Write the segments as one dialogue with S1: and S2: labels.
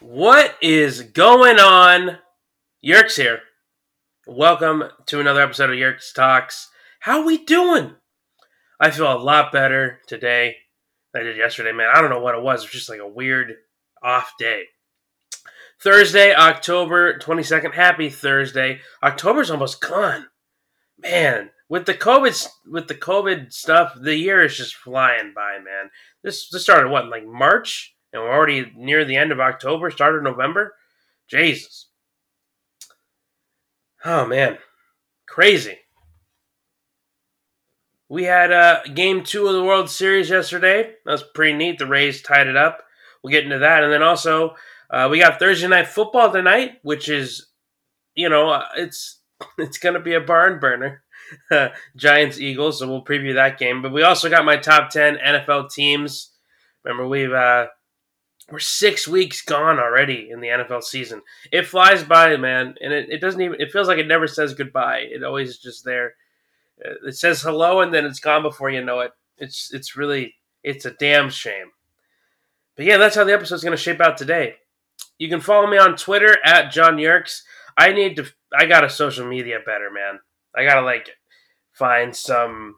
S1: What is going on? Yerks here. Welcome to another episode of Yerks Talks. How we doing? I feel a lot better today than I did yesterday, man. I don't know what it was. It was just like a weird off day. Thursday, October 22nd. Happy Thursday. October's almost gone. Man, with the COVID with the COVID stuff, the year is just flying by, man. This this started what, like March? And we're already near the end of October, start of November. Jesus. Oh man, crazy. We had uh, game two of the World Series yesterday. That was pretty neat. The Rays tied it up. We'll get into that, and then also uh, we got Thursday night football tonight, which is, you know, uh, it's it's going to be a barn burner. Giants Eagles, so we'll preview that game. But we also got my top ten NFL teams. Remember, we've uh, we're six weeks gone already in the NFL season. It flies by, man, and it, it doesn't even. It feels like it never says goodbye. It always is just there. Uh, it says hello, and then it's gone before you know it. It's it's really it's a damn shame. But yeah, that's how the episode's going to shape out today. You can follow me on Twitter at John Yerks. I need to. I got to social media better, man. I gotta like find some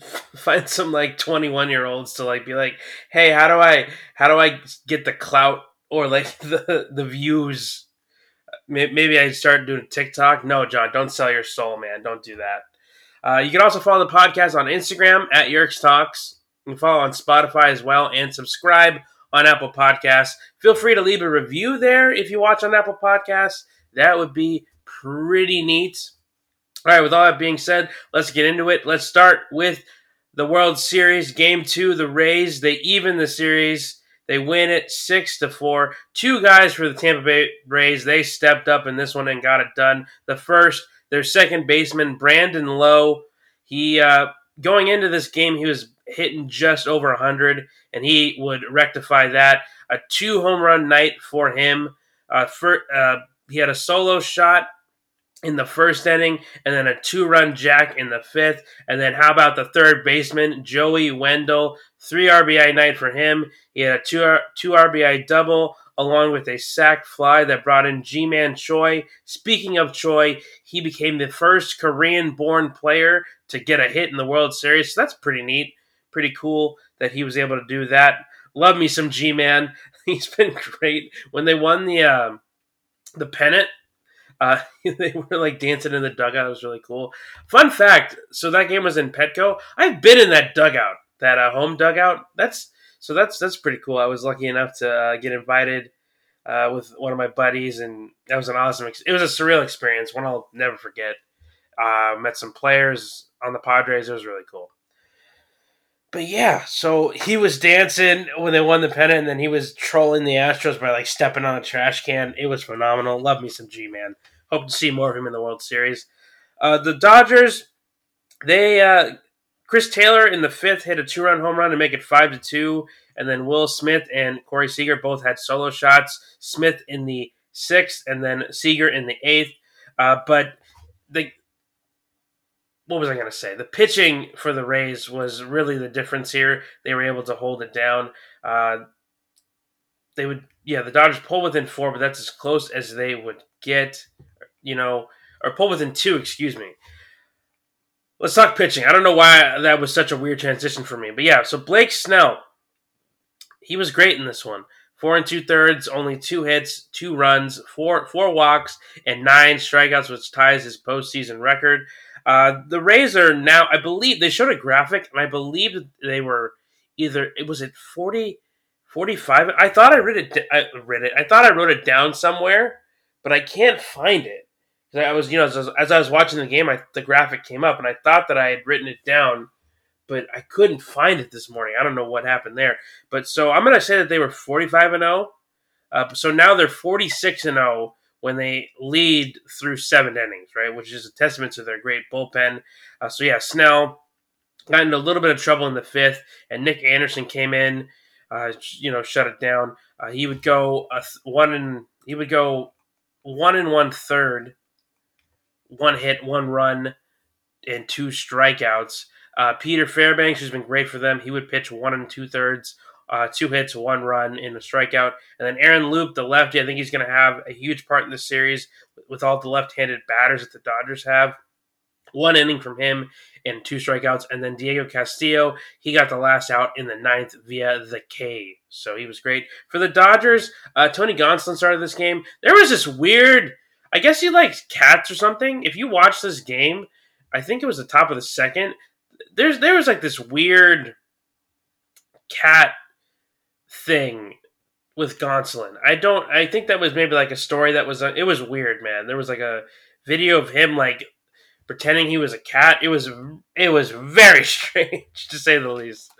S1: find some like 21 year olds to like be like hey how do i how do i get the clout or like the the views? Maybe i start doing tiktok? No john don't sell your soul man. Don't do that. Uh, you can also follow the podcast on instagram at yerks talks you can follow on spotify as well and subscribe on apple podcasts. Feel free to leave a review there if you watch on apple podcasts. That would be pretty neat all right, with all that being said, let's get into it. Let's start with the World Series Game Two. The Rays they even the series. They win it six to four. Two guys for the Tampa Bay Rays. They stepped up in this one and got it done. The first, their second baseman Brandon Lowe. He uh, going into this game, he was hitting just over 100, and he would rectify that. A two home run night for him. Uh, for, uh, he had a solo shot in the first inning, and then a two run jack in the fifth. And then how about the third baseman, Joey Wendle? Three RBI night for him. He had a two, two RBI double along with a sac fly that brought in Ji-Man Choi. Speaking of Choi, he became the first Korean born player to get a hit in the World Series. So that's pretty neat. Pretty cool that he was able to do that. Love me some Ji-Man. He's been great. When they won the uh, the pennant uh, they were like dancing in the dugout. It was really cool. Fun fact: so that game was in Petco. I've been in that dugout, that uh, home dugout. That's so that's that's pretty cool. I was lucky enough to uh, get invited uh, with one of my buddies, and that was an awesome. Ex- it was a surreal experience, one I'll never forget. Uh, met some players on the Padres. It was really cool. But yeah, so he was dancing when they won the pennant, and then he was trolling the Astros by like stepping on a trash can. It was phenomenal. Love me some Ji-Man. Hope to see more of him in the World Series. Uh, the Dodgers, they uh, Chris Taylor in the fifth hit a two-run home run to make it five to two, and then Will Smith and Corey Seager both had solo shots. Smith in the sixth, and then Seager in the eighth. Uh, but the what was I going to say? The pitching for the Rays was really the difference here. They were able to hold it down. Uh, they would, yeah, the Dodgers pull within four, but that's as close as they would get you know, or pull within two, excuse me. Let's talk pitching. I don't know why that was such a weird transition for me. But yeah, so Blake Snell, he was great in this one. Four and two thirds, only two hits, two runs, four four walks, and nine strikeouts, which ties his postseason record. Uh, the Rays are now, I believe, they showed a graphic, and I believe they were either, it was it 40, 45. I thought I read it, I read it, I thought I wrote it down somewhere, but I can't find it. I was, you know, as, as, I was watching the game, I, the graphic came up, and I thought that I had written it down, but I couldn't find it this morning. I don't know what happened there, but so I'm going to say that they were 45 and 0. Uh, so now they're 46 and 0 when they lead through seven innings, right? Which is a testament to their great bullpen. Uh, so yeah, Snell got into a little bit of trouble in the fifth, and Nick Anderson came in, uh, you know, shut it down. Uh, he would go one and he would go one and one third one hit, one run, and two strikeouts. Uh, Peter Fairbanks who's been great for them. He would pitch one and two thirds, uh, two hits, one run in a strikeout. And then Aaron Loup, the lefty, I think he's going to have a huge part in this series with all the left-handed batters that the Dodgers have. One inning from him and two strikeouts. And then Diego Castillo, he got the last out in the ninth via the K. So he was great. For the Dodgers, uh, Tony Gonsolin started this game. There was this weird, I guess he likes cats or something. If you watch this game, I think it was the top of the second. There's there was like this weird cat thing with Gonsolin. I don't. I think that was maybe like a story that was. Uh, it was weird, man. There was like a video of him like pretending he was a cat. It was it was very strange to say the least.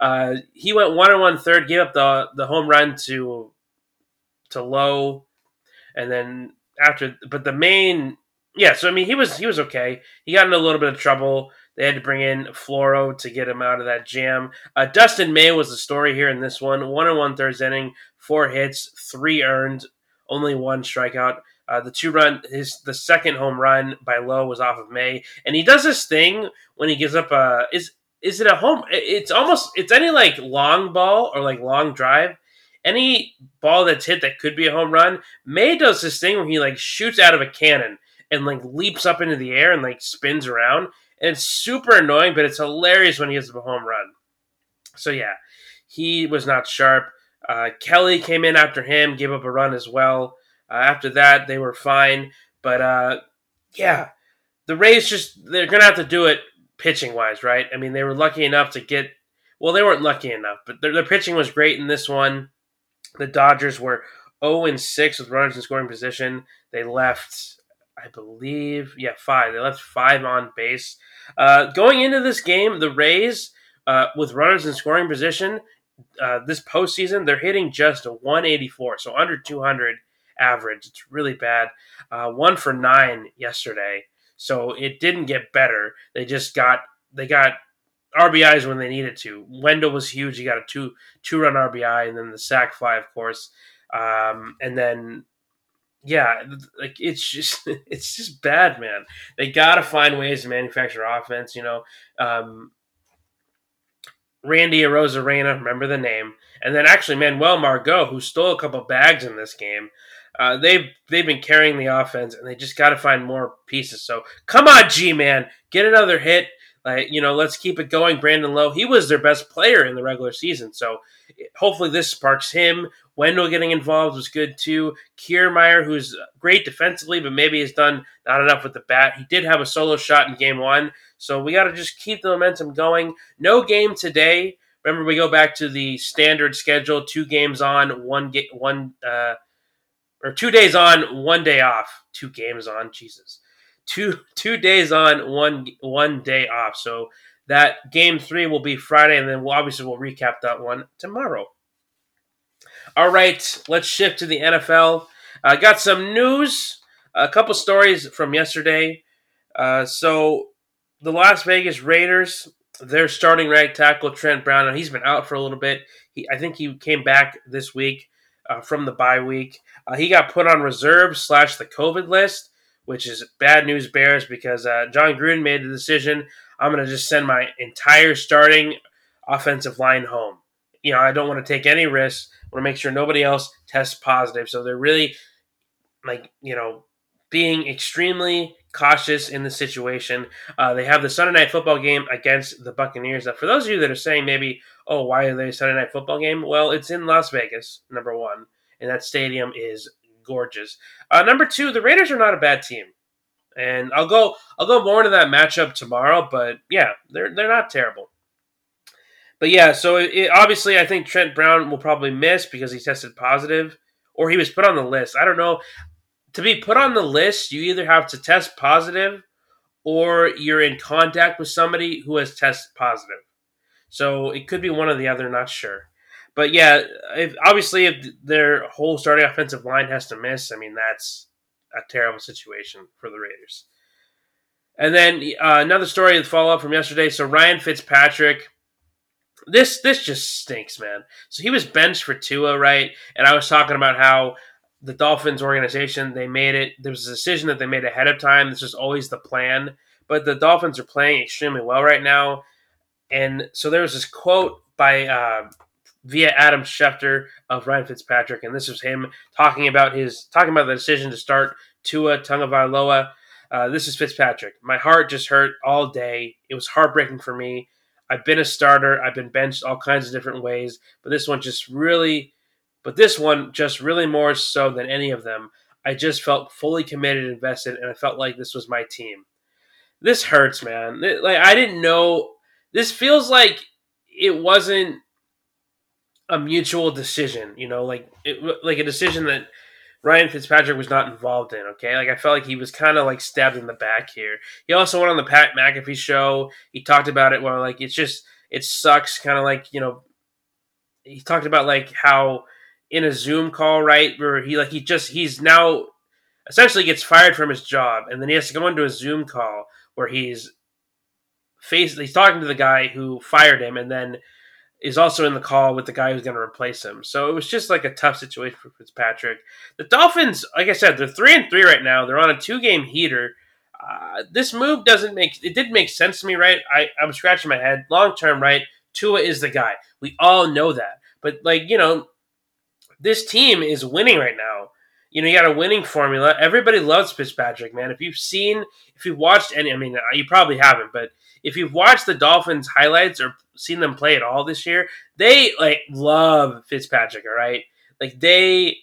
S1: Uh, he went one and one third, gave up the the home run to to Lowe, and then after, but the main yeah. So I mean, he was he was okay. He got in a little bit of trouble. They had to bring in Floro to get him out of that jam. Uh, Dustin May was the story here in this one. One and one third inning, four hits, three earned, only one strikeout. Uh, the two run, his the second home run by Lowe was off of May, and he does this thing when he gives up a is is it a home? It's almost it's any like long ball or like long drive, any ball that's hit that could be a home run. May does this thing where he like shoots out of a cannon and like leaps up into the air and like spins around, and it's super annoying, but it's hilarious when he gets a home run. So yeah, he was not sharp. Uh, Kelly came in after him, gave up a run as well. Uh, after that, they were fine. But uh, yeah, the Rays just they're gonna have to do it pitching wise, right? I mean, they were lucky enough to get. Well, they weren't lucky enough, but their, their pitching was great in this one. The Dodgers were 0 and 6 with runners in scoring position. They left, I believe, yeah, five. They left five on base. Uh, going into this game, the Rays, uh, with runners in scoring position, uh, this postseason, they're hitting just a 184, so under 200 average. It's really bad. Uh, one for nine yesterday, so it didn't get better. They just got they got RBIs when they needed to. Wendle was huge. He got a two two run RBI, and then the sac fly, of course. Um, and then yeah, like it's just it's just bad, man. They got to find ways to manufacture offense. You know, um, Randy Arozarena, remember the name, and then actually Manuel Margot, who stole a couple bags in this game. Uh, they've they've been carrying the offense, and they just got to find more pieces. So come on, Ji-Man, get another hit. Like you know, let's keep it going. Brandon Lowe, he was their best player in the regular season, so hopefully this sparks him. Wendle getting involved was good too. Kiermaier, who's great defensively, but maybe has done not enough with the bat. He did have a solo shot in game one, so we got to just keep the momentum going. No game today. Remember, we go back to the standard schedule: two games on, one get one. Uh, or two days on, one day off. Two games on, Jesus. Two two days on, one one day off. So that game three will be Friday, and then we'll obviously we'll recap that one tomorrow. All right, let's shift to the NFL. I uh, got some news, a couple stories from yesterday. Uh, so the Las Vegas Raiders, they're starting right tackle Trent Brown, and he's been out for a little bit. He, I think he came back this week uh, from the bye week. Uh, he got put on reserve slash the COVID list, which is bad news bears because uh, Jon Gruden made the decision. I'm going to just send my entire starting offensive line home. You know, I don't want to take any risks. I want to make sure nobody else tests positive. So they're really like, you know, being extremely cautious in the situation. Uh, they have the Sunday night football game against the Buccaneers. Now, for those of you that are saying maybe, oh, why are they a Sunday night football game? Well, it's in Las Vegas, number one, and that stadium is gorgeous. Uh, number two, the Raiders are not a bad team, and I'll go I'll go more into that matchup tomorrow. But yeah, they're they're not terrible. But yeah, so it, it, obviously I think Trent Brown will probably miss because he tested positive, or he was put on the list. I don't know to be put on the list, you either have to test positive or you're in contact with somebody who has tested positive. So it could be one or the other, not sure. But yeah, if, obviously, if their whole starting offensive line has to miss, I mean, that's a terrible situation for the Raiders. And then uh, another story to follow up from yesterday. So Ryan Fitzpatrick, this this just stinks, man. So he was benched for Tua, right? And I was talking about how the Dolphins organization, they made it. There was a decision that they made ahead of time. This was always the plan. But the Dolphins are playing extremely well right now. And so there was this quote by uh, via Adam Schefter of Ryan Fitzpatrick, and this was him talking about his talking about the decision to start Tua Tagovailoa. Uh, this is Fitzpatrick. My heart just hurt all day. It was heartbreaking for me. I've been a starter. I've been benched all kinds of different ways, but this one just really, but this one just really more so than any of them. I just felt fully committed, invested, and I felt like this was my team. This hurts, man. Like I didn't know. This feels like it wasn't a mutual decision. You know, like it, like a decision that Ryan Fitzpatrick was not involved in. Okay, like I felt like he was kind of like stabbed in the back here. He also went on the Pat McAfee show. He talked about it where like it's just it sucks. Kind of like you know, he talked about like how in a Zoom call, right, where he like he just he's now essentially gets fired from his job, and then he has to go into a Zoom call where he's face he's talking to the guy who fired him, and then is also in the call with the guy who's going to replace him. So it was just like a tough situation for Fitzpatrick. The Dolphins, like I said, they're three and three right now. They're on a two game heater. Uh, this move doesn't make it didn't make sense to me, right? I, I'm scratching my head. Long term, right? Tua is the guy. We all know that. But like, you know, this team is winning right now. You know, you got a winning formula. Everybody loves Fitzpatrick, man. If you've seen, if you've watched any, I mean, you probably haven't, but if you've watched the Dolphins highlights or seen them play at all this year, they like love Fitzpatrick. All right, like they,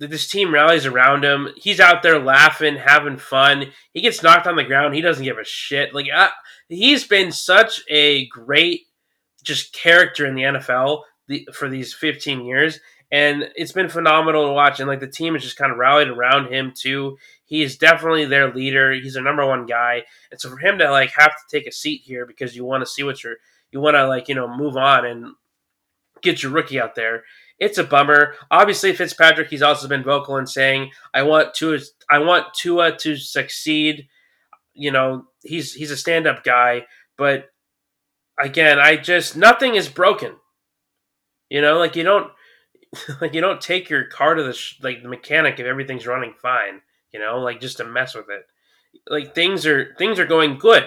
S1: this team rallies around him. He's out there laughing, having fun. He gets knocked on the ground. He doesn't give a shit. Like uh, he's been such a great just character in the NFL the, for these 15 years and it's been phenomenal to watch. And like the team has just kind of rallied around him too. He's definitely their leader. He's their number one guy, and so for him to like have to take a seat here because you want to see what you're, you want to like you know move on and get your rookie out there. It's a bummer. Obviously, Fitzpatrick. He's also been vocal in saying, "I want Tua. I want Tua to succeed." You know, he's he's a stand up guy, but again, I just nothing is broken. You know, like you don't like you don't take your car to the sh- like the mechanic if everything's running fine you know like just to mess with it. Like things are things are going good.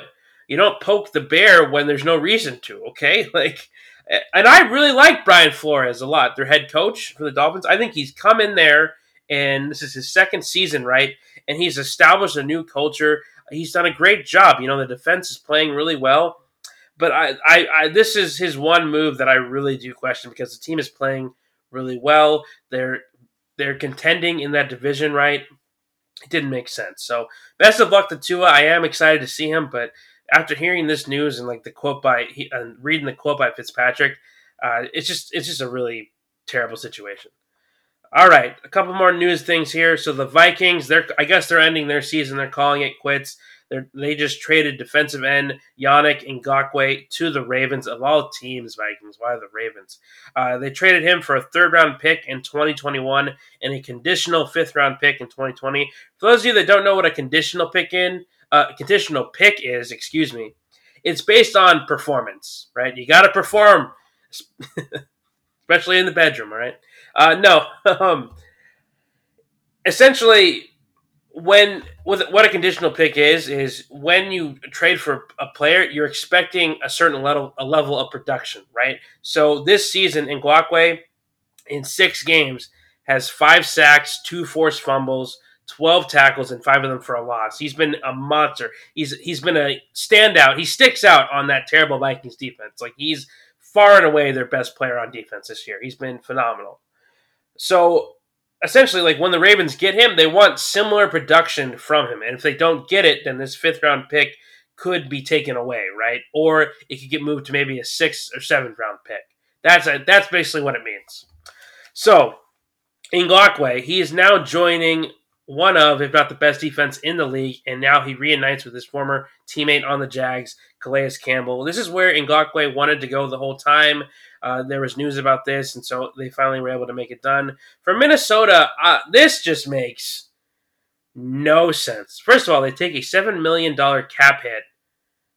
S1: You don't poke the bear when there's no reason to okay? Like and i really like brian flores a lot their head coach for the dolphins. I think he's come in there and this is his second season right? And he's established a new culture. He's done a great job. You know the defense is playing really well. But I, I, I this is his one move that i really do question because the team is playing really well. They're they're contending in that division, right? It didn't make sense. So best of luck to Tua. I am excited to see him, but after hearing this news and like the quote by and reading the quote by Fitzpatrick, uh, it's just it's just a really terrible situation. All right, a couple more news things here. So the Vikings, they're I guess they're ending their season. They're calling it quits. They're, they just traded defensive end Yannick Ngakoue to the Ravens of all teams. Vikings, why the Ravens? Uh, they traded him for a third round pick in 2021 and a conditional fifth round pick in 2020. For those of you that don't know what a conditional pick in uh, conditional pick is, excuse me, it's based on performance, right? You got to perform, especially in the bedroom. Right. Uh, no, um, essentially when what a conditional pick is is when you trade for a player, you're expecting a certain level a level of production, right? So this season, in Ngakoue in six games has five sacks, two forced fumbles, twelve tackles, and five of them for a loss. He's been a monster. He's he's been a standout. He sticks out on that terrible Vikings defense. Like he's far and away their best player on defense this year. He's been phenomenal. So essentially like when the Ravens get him, they want similar production from him. And if they don't get it, then this fifth round pick could be taken away, right? Or it could get moved to maybe a sixth or seventh round pick. That's a, that's basically what it means. So, Ngakoue, he is now joining one of, if not the best defense in the league, and now he reunites with his former teammate on the Jags, Calais Campbell. This is where Ngakoue wanted to go the whole time. Uh, there was news about this, and so they finally were able to make it done. For Minnesota, uh, this just makes no sense. First of all, they take a $7 million cap hit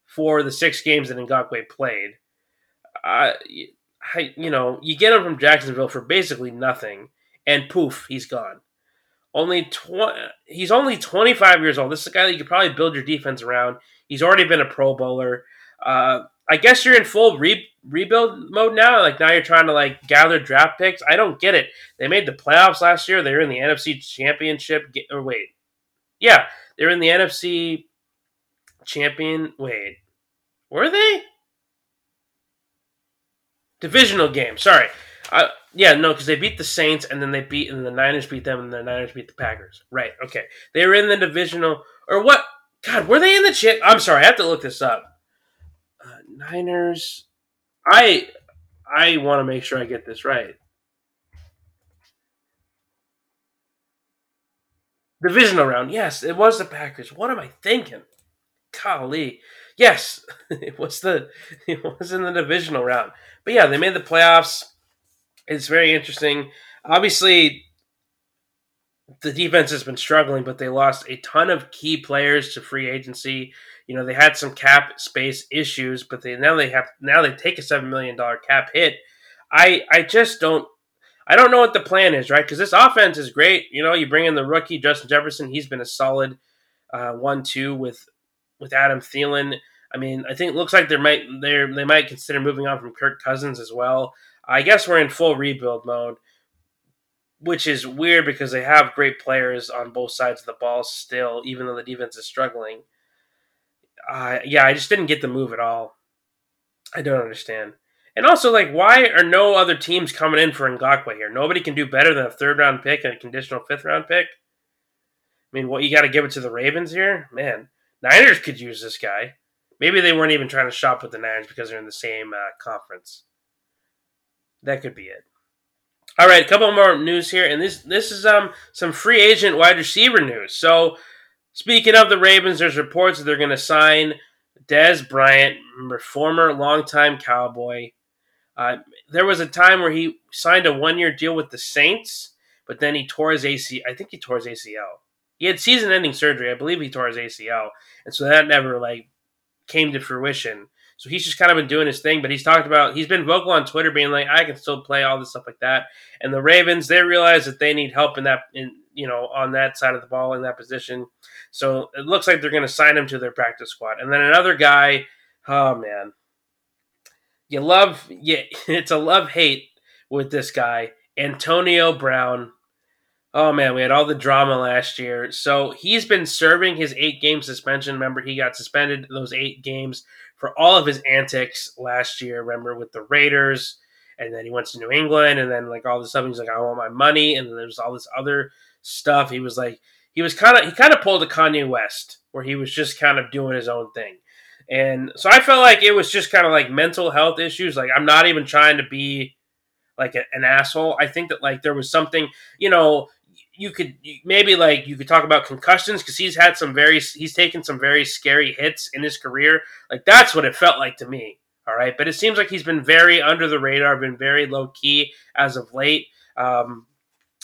S1: for the six games that Ngakoue played. Uh, I, you know, you get him from Jacksonville for basically nothing, and poof, he's gone. Only tw- he's only 25 years old. This is a guy that you could probably build your defense around. He's already been a Pro Bowler. Uh, I guess you're in full re- rebuild mode now. Like now you're trying to like gather draft picks. I don't get it. They made the playoffs last year. They were in the NFC Championship. Or wait, yeah, they were in the NFC Champion. Wait, were they? Divisional game. Sorry. Uh, yeah, no, because they beat the Saints and then they beat and the Niners beat them and the Niners beat the Packers. Right. Okay. They were in the divisional or what? God, were they in the chip? I'm sorry. I have to look this up. Niners. I I want to make sure I get this right. Divisional round. Yes, it was the Packers. What am I thinking? Golly. Yes, it was the it was in the divisional round. But yeah, they made the playoffs. It's very interesting. Obviously, the defense has been struggling, but they lost a ton of key players to free agency. You know, they had some cap space issues, but they now they have now they take a seven million dollar cap hit. I I just don't I don't know what the plan is, right? Because this offense is great. You know, you bring in the rookie Justin Jefferson. He's been a solid uh, one-two with with Adam Thielen. I mean, I think it looks like they might they they might consider moving on from Kirk Cousins as well. I guess we're in full rebuild mode, which is weird because they have great players on both sides of the ball still, even though the defense is struggling. Uh, yeah, I just didn't get the move at all. I don't understand. And also, like, why are no other teams coming in for Ngakoue here? Nobody can do better than a third round pick and a conditional fifth round pick. I mean, what you got to give it to the Ravens here, man. Niners could use this guy. Maybe they weren't even trying to shop with the Niners because they're in the same uh, conference. That could be it. All right, a couple more news here, and this this is um some free agent wide receiver news. So, speaking of the Ravens, there's reports that they're going to sign Dez Bryant, former longtime Cowboy. Uh, there was a time where he signed a one year deal with the Saints, but then he tore his ACL. I think he tore his ACL. He had season ending surgery. I believe he tore his ACL, and so that never like came to fruition. So he's just kind of been doing his thing, but he's talked about he's been vocal on Twitter, being like, "I can still play all this stuff like that." And the Ravens, they realize that they need help in that, in you know, on that side of the ball in that position. So it looks like they're going to sign him to their practice squad. And then another guy, oh man, you love, yeah, it's a love hate with this guy, Antonio Brown. Oh man, we had all the drama last year. So he's been serving his eight game suspension. Remember, he got suspended those eight games for all of his antics last year. Remember, with the Raiders, and then he went to New England, and then like all this stuff. He's like, I want my money, and then there's all this other stuff. He was like, he was kind of, he kind of pulled a Kanye West, where he was just kind of doing his own thing. And so I felt like it was just kind of like mental health issues. Like I'm not even trying to be like a, an asshole. I think that like there was something, you know, you could maybe like you could talk about concussions because he's had some very he's taken some very scary hits in his career. Like that's what it felt like to me. All right, but it seems like he's been very under the radar, been very low key as of late. Um,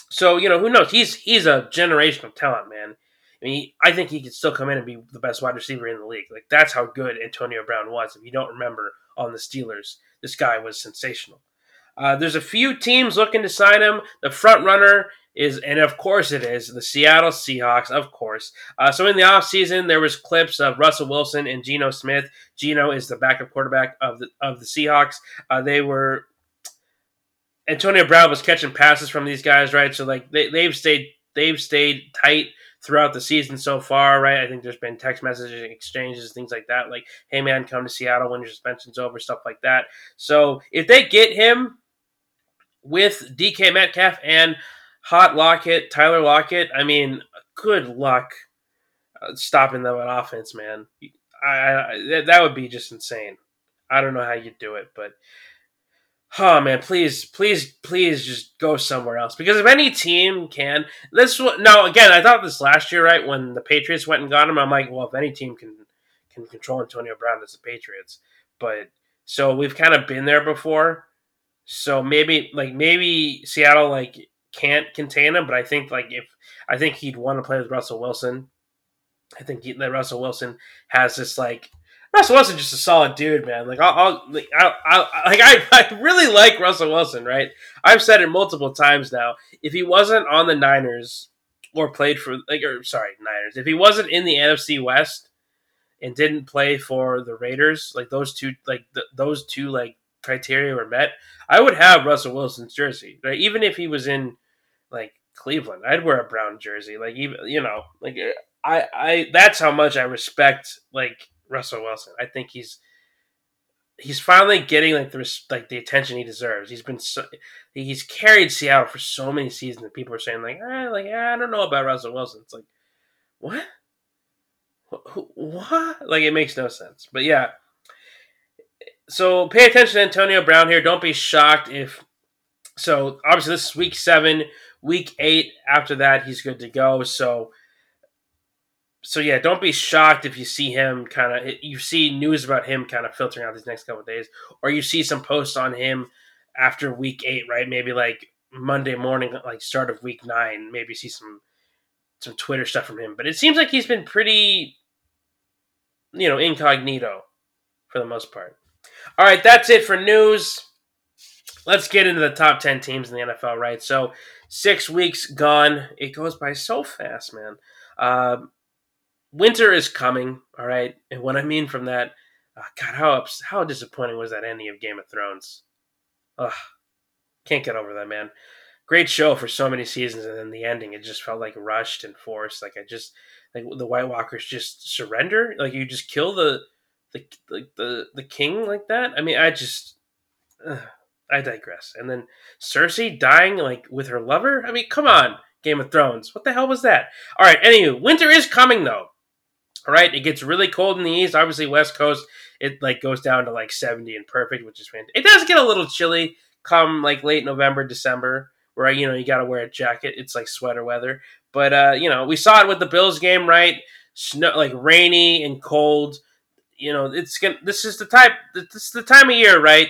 S1: so you know who knows? He's he's a generational talent, man. I mean, I think he could still come in and be the best wide receiver in the league. Like that's how good Antonio Brown was. If you don't remember on the Steelers, this guy was sensational. Uh, there's a few teams looking to sign him. The front runner is, and of course it is, the Seattle Seahawks, of course. Uh, so in the offseason, there was clips of Russell Wilson and Geno Smith. Geno is the backup quarterback of the of the Seahawks. Uh, they were Antonio Brown was catching passes from these guys, right? So like they, they've stayed they've stayed tight throughout the season so far, right? I think there's been text messages exchanges, things like that, like, hey man, come to Seattle when your suspension's over, stuff like that. So if they get him with DK Metcalf and Hot Lockett, Tyler Lockett. I mean, good luck uh, stopping them on offense, man. I, I, that would be just insane. I don't know how you do it, but oh man, please, please, please, just go somewhere else. Because if any team can, this now again, I thought this last year, right when the Patriots went and got him. I'm like, well, if any team can can control Antonio Brown, it's the Patriots. But so we've kind of been there before. So maybe like maybe Seattle like can't contain him, but I think like if I think he'd want to play with Russell Wilson. I think he, that Russell Wilson has this like Russell Wilson just a solid dude, man. Like I'll, I'll like I, I like I, I really like Russell Wilson, right? I've said it multiple times now. If he wasn't on the Niners or played for like or sorry Niners, if he wasn't in the NFC West, and didn't play for the Raiders, like those two, like th- those two, like criteria were met, I would have Russell Wilson's jersey. Right? Even if he was in like Cleveland, I'd wear a brown jersey. Like even you know, like I, I that's how much I respect like Russell Wilson. I think he's he's finally getting like the like the attention he deserves. He's been so, he's carried Seattle for so many seasons, and people are saying like, eh, like I don't know about Russell Wilson. It's like, what? What? Like it makes no sense. But yeah. So pay attention to Antonio Brown here. Don't be shocked if. So obviously this is week seven. Week eight after that he's good to go. So so yeah, don't be shocked if you see him kind of you see news about him kind of filtering out these next couple days, or you see some posts on him after week eight, right? Maybe like Monday morning, like start of week nine. Maybe see some some Twitter stuff from him. But it seems like he's been pretty, you know, incognito for the most part. All right, that's it for news. Let's get into the top ten teams in the NFL, right? So six weeks gone. It goes by so fast, man. Uh, winter is coming. All right, and what I mean from that, uh, God, how ups- how disappointing was that ending of Game of Thrones? Ugh, can't get over that, man. Great show for so many seasons, and then the ending, it just felt like rushed and forced. Like I just like the White Walkers just surrender. Like you just kill the the like the the king like that. I mean, I just. Uh, I digress. And then Cersei dying like with her lover. I mean, come on, Game of Thrones. What the hell was that? All right. Anyway, winter is coming though. All right, it gets really cold in the east. Obviously, West Coast it like goes down to like 70 and perfect, which is fantastic. It does get a little chilly come like late November, December, where you know you got to wear a jacket. It's like sweater weather. But uh, you know, we saw it with the Bills game, right? Snow, like rainy and cold. You know, it's gonna. This is the type. This is the time of year, right?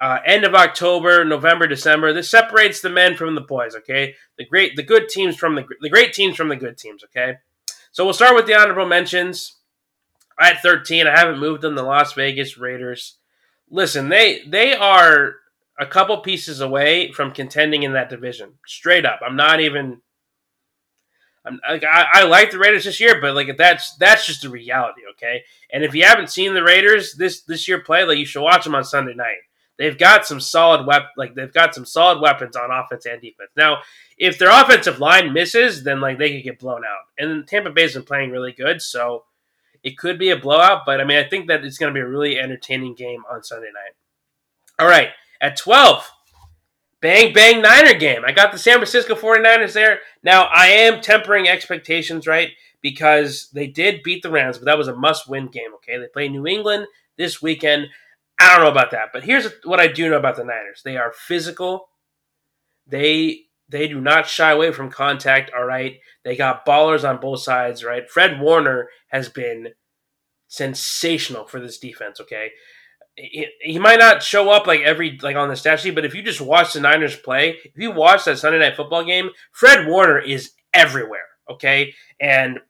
S1: Uh, end of October, November, December. This separates the men from the boys. Okay, the great, the good teams from the the great teams from the good teams. Okay. So we'll start with the honorable mentions. I at 13, I haven't moved them. The Las Vegas Raiders. Listen, they they are a couple pieces away from contending in that division. Straight up, I'm not even. I'm, I, I like the Raiders this year, but like that's that's just the reality, okay. And if you haven't seen the Raiders this this year play, like you should watch them on Sunday night. They've got some solid wep like they've got some solid weapons on offense and defense. Now, if their offensive line misses, then like they could get blown out. And Tampa Bay's been playing really good, so it could be a blowout. But I mean, I think that it's going to be a really entertaining game on Sunday night. All right, at twelve, bang bang Niner game. I got the San Francisco 49ers there. Now I am tempering expectations, right? Because they did beat the Rams, but that was a must-win game. Okay, they play New England this weekend. I don't know about that, but here's what I do know about the Niners. They are physical. They they do not shy away from contact, all right? They got ballers on both sides, right? Fred Warner has been sensational for this defense, okay? He, he might not show up like every like on the stat sheet, but if you just watch the Niners play, if you watch that Sunday night football game, Fred Warner is everywhere, okay? And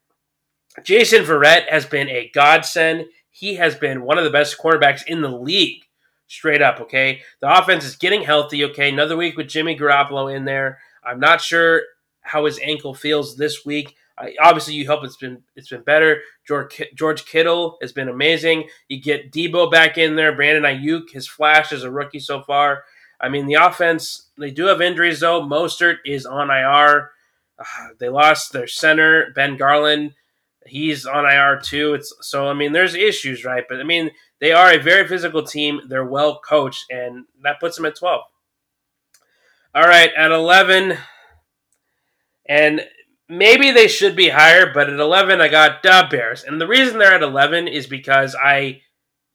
S1: Jason Verrett has been a godsend he has been one of the best quarterbacks in the league, straight up. Okay, the offense is getting healthy. Okay, another week with Jimmy Garoppolo in there. I'm not sure how his ankle feels this week. Uh, obviously, you hope it's been it's been better. George George Kittle has been amazing. You get Deebo back in there. Brandon Aiyuk has flashed as a rookie so far. I mean, the offense they do have injuries though. Mostert is on IR. Uh, they lost their center Ben Garland he's on IR too. It's so I mean there's issues, right? But I mean they are a very physical team. They're well coached, and that puts them at twelve. All right, at eleven, and maybe they should be higher, but at eleven I got the Bears, and the reason they're at eleven is because I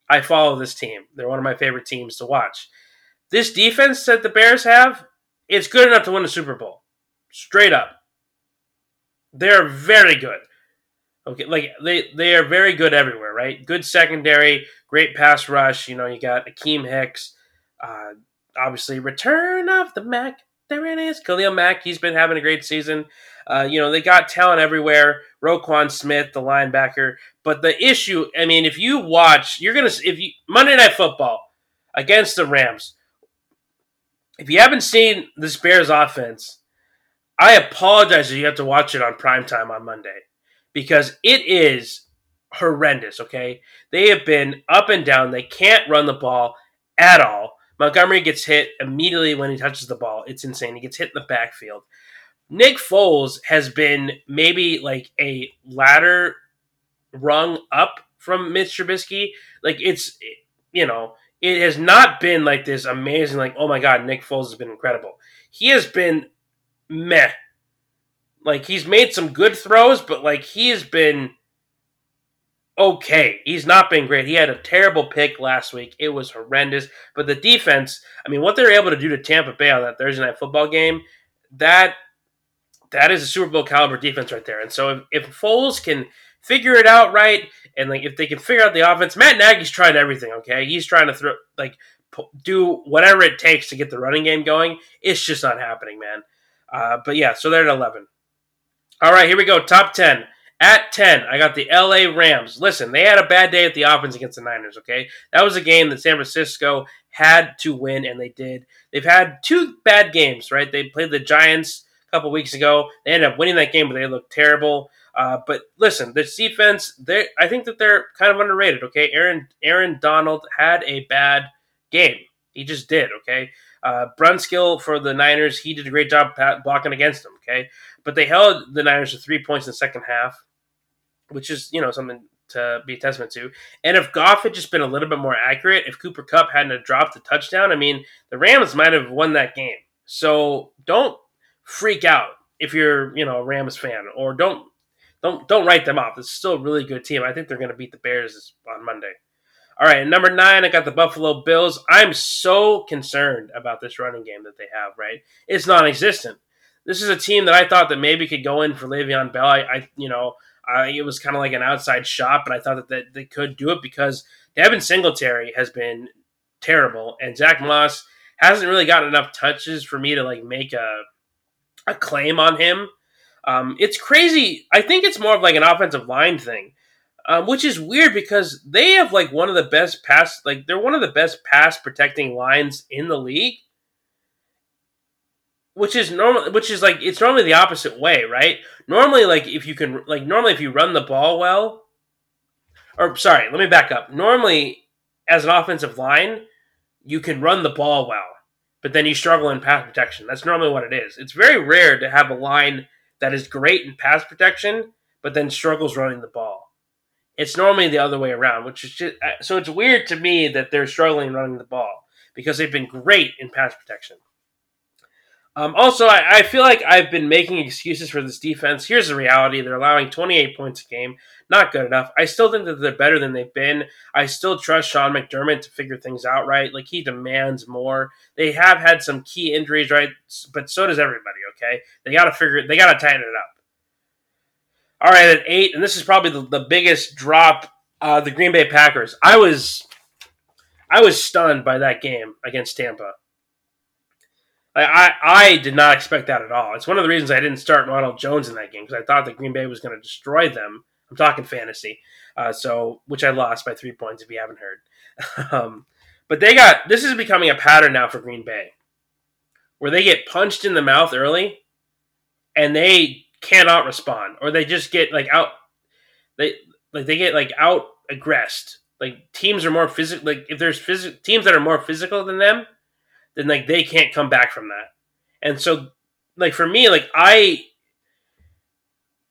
S1: I follow this team. They're one of my favorite teams to watch. This defense that the Bears have, it's good enough to win a Super Bowl. Straight up. They're very good. Okay, like they they are very good everywhere, right? Good secondary, great pass rush. You know, you got Akiem Hicks, uh, obviously return of the Mac. There it is, Khalil Mack. He's been having a great season. Uh, you know, they got talent everywhere. Roquan Smith, the linebacker. But the issue, I mean, if you watch, you're gonna if you Monday Night Football against the Rams. If you haven't seen this Bears offense, I apologize if you have to watch it on prime time on Monday because it is horrendous. Okay, they have been up and down. They can't run the ball at all. Montgomery gets hit immediately when he touches the ball. It's insane. He gets hit in the backfield. Nick Foles has been maybe like a ladder rung up from Mitch Trubisky. Like it's you know it has not been like this amazing. Like oh my god, Nick Foles has been incredible. He has been meh. Like he's made some good throws, but like he has been okay. He's not been great. He had a terrible pick last week. It was horrendous. But the defense, I mean, what they were able to do to Tampa Bay on that Thursday night football game, that that is a Super Bowl caliber defense right there. And so if, if Foles can figure it out right, and like if they can figure out the offense, Matt Nagy's trying everything. Okay, he's trying to throw like do whatever it takes to get the running game going. It's just not happening, man. Uh, but yeah, so they're at eleven. All right, here we go. Top ten. At 10, I got the LA Rams. Listen, they had a bad day at the offense against the Niners, okay? That was a game that San Francisco had to win, and they did. They've had two bad games, right? They played the Giants a couple weeks ago. They ended up winning that game, but they looked terrible. Uh, but listen, this defense, they I think that they're kind of underrated. Okay, Aaron Aaron Donald had a bad game. He just did. Okay, uh, Brunskill for the Niners, he did a great job blocking against them. Okay, but they held the Niners to three points in the second half, which is you know something to be a testament to. And if Goff had just been a little bit more accurate, if Cooper Kupp hadn't dropped the touchdown, I mean, the Rams might have won that game. So don't freak out if you're, you know, a Rams fan, or don't don't don't write them off. It's still a really good team. I think they're going to beat the Bears on Monday. All right, number nine, I got the Buffalo Bills. I'm so concerned about this running game that they have. Right, it's non-existent. This is a team that I thought that maybe could go in for Le'Veon Bell. I, I you know, I, it was kind of like an outside shot, but I thought that, that they could do it because Devin Singletary has been terrible, and Zach Moss hasn't really gotten enough touches for me to like make a a claim on him. Um, it's crazy. I think it's more of like an offensive line thing, um, which is weird because they have like one of the best pass, like they're one of the best pass protecting lines in the league. Which is normal. Which is like it's normally the opposite way, right? Normally, like if you can, like normally if you run the ball well, or sorry, let me back up. Normally, as an offensive line, you can run the ball well but then you struggle in pass protection. That's normally what it is. It's very rare to have a line that is great in pass protection, but then struggles running the ball. It's normally the other way around, which is just uh, so it's weird to me that they're struggling running the ball because they've been great in pass protection. Um, also, I, I, feel like I've been making excuses for this defense. Here's the reality: they're allowing 28 points a game. Not good enough. I still think that they're better than they've been. I still trust Sean McDermott to figure things out right. Like he demands more. They have had some key injuries, right? But so does everybody. Okay, they got to figure. it, They got to tighten it up. All right, at eight, and this is probably the, the biggest drop. Uh, the Green Bay Packers. I was, I was stunned by that game against Tampa. I, I, did not expect that at all. It's one of the reasons I didn't start Ronald Jones in that game because I thought that Green Bay was going to destroy them. I'm talking fantasy, uh, so which I lost by three points if you haven't heard. um, but they got this is becoming a pattern now for Green Bay, where they get punched in the mouth early, and they cannot respond, or they just get like out, they like they get like out aggressed. Like teams are more physical. Like if there's phys- teams that are more physical than them, then like they can't come back from that. And so like for me, like I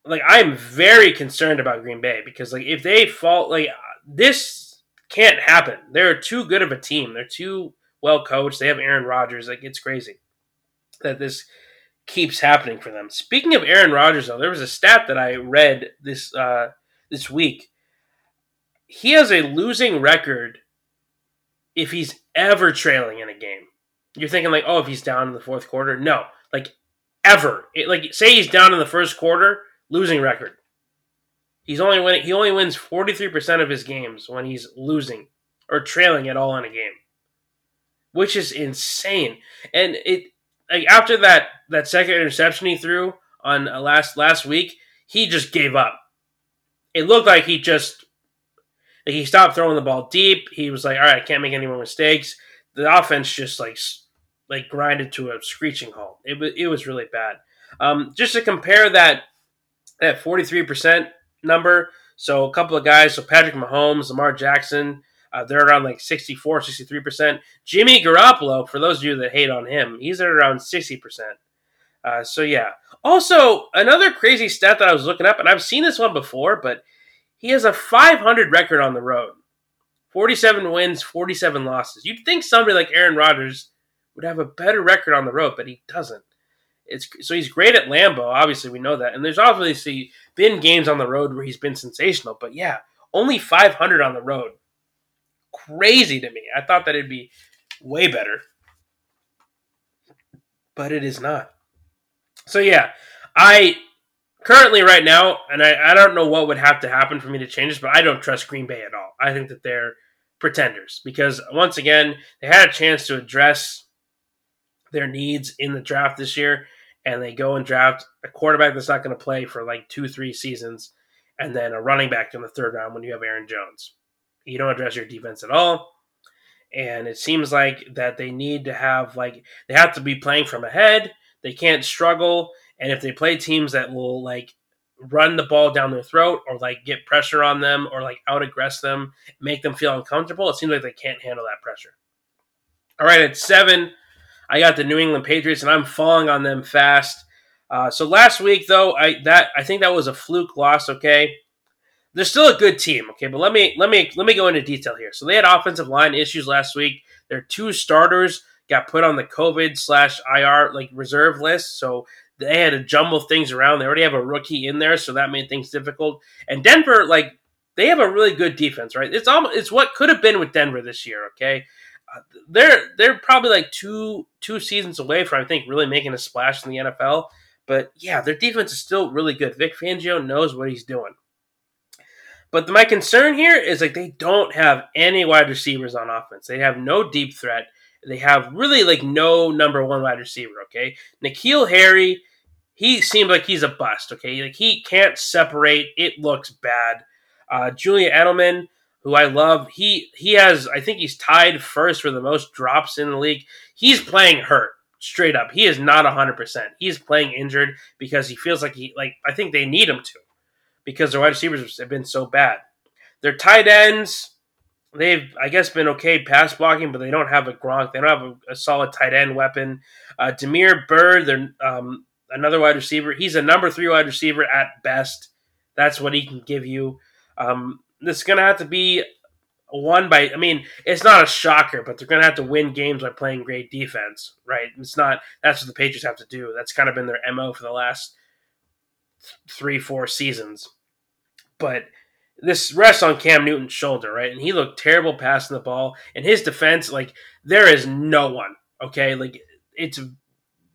S1: like I'm very concerned about Green Bay because like if they fall like this can't happen. They're too good of a team. They're too well coached. They have Aaron Rodgers. Like it's crazy that this keeps happening for them. Speaking of Aaron Rodgers, though, there was a stat that I read this uh, this week. He has a losing record if he's ever trailing in a game. You're thinking like, oh, if he's down in the fourth quarter, no, like ever. It, like say he's down in the first quarter, losing record. He's only winning. He only wins forty three percent of his games when he's losing or trailing at all in a game, which is insane. And it like after that that second interception he threw on uh, last last week, he just gave up. It looked like he just like he stopped throwing the ball deep. He was like, "All right, I can't make any more mistakes." The offense just like like grinded to a screeching halt. It was it was really bad. Um, just to compare that that forty three percent number. So a couple of guys, so Patrick Mahomes, Lamar Jackson, uh, they're around like 64, 63%. Jimmy Garoppolo, for those of you that hate on him, he's at around 60%. Uh, so yeah. Also, another crazy stat that I was looking up, and I've seen this one before, but he has a 500 record on the road. 47 wins, 47 losses. You'd think somebody like Aaron Rodgers would have a better record on the road, but he doesn't. It's so he's great at Lambeau, obviously we know that, and there's obviously been games on the road where he's been sensational, but yeah, only 500 on the road. Crazy to me. I thought that it'd be way better, but it is not. So yeah, I currently right now, and I, I don't know what would have to happen for me to change this, but I don't trust Green Bay at all. I think that they're pretenders because once again they had a chance to address their needs in the draft this year, and they go and draft a quarterback that's not going to play for like two, three seasons, and then a running back in the third round when you have Aaron Jones. You don't address your defense at all. And it seems like that they need to have like they have to be playing from ahead. They can't struggle and if they play teams that will like run the ball down their throat or like get pressure on them or like out aggress them, make them feel uncomfortable, it seems like they can't handle that pressure. All right, at seven, I got the New England Patriots, and I'm falling on them fast. Uh, so last week, though, I that I think that was a fluke loss. Okay, they're still a good team. Okay, but let me let me let me go into detail here. So they had offensive line issues last week. Their two starters got put on the COVID slash IR like reserve list, so they had to jumble things around. They already have a rookie in there, so that made things difficult. And Denver, like they have a really good defense, right? It's almost it's what could have been with Denver this year. Okay, uh, they're they're probably like two two seasons away from I think really making a splash in the NFL. But yeah, their defense is still really good. Vic Fangio knows what he's doing. But my concern here is like they don't have any wide receivers on offense. They have no deep threat. They have really like no number one wide receiver. Okay, N'Keal Harry he seems like he's a bust. Okay, like he can't separate. It looks bad. Uh, Julian Edelman, who I love, he he has I think he's tied first for the most drops in the league. He's playing hurt straight up. He is not hundred percent. He's playing injured because he feels like he like I think they need him to because their wide receivers have been so bad. Their tight ends, they've I guess been okay pass blocking, but they don't have a Gronk. They don't have a, a solid tight end weapon. Uh, Damiere Byrd, their um, another wide receiver. He's a number three wide receiver at best. That's what he can give you. Um, this is going to have to be one by. I mean, it's not a shocker, but they're going to have to win games by playing great defense, right? It's not. That's what the Patriots have to do. That's kind of been their mo for the last three, four seasons. But this rests on Cam Newton's shoulder, right? And he looked terrible passing the ball. And his defense, like, there is no one. Okay, like it's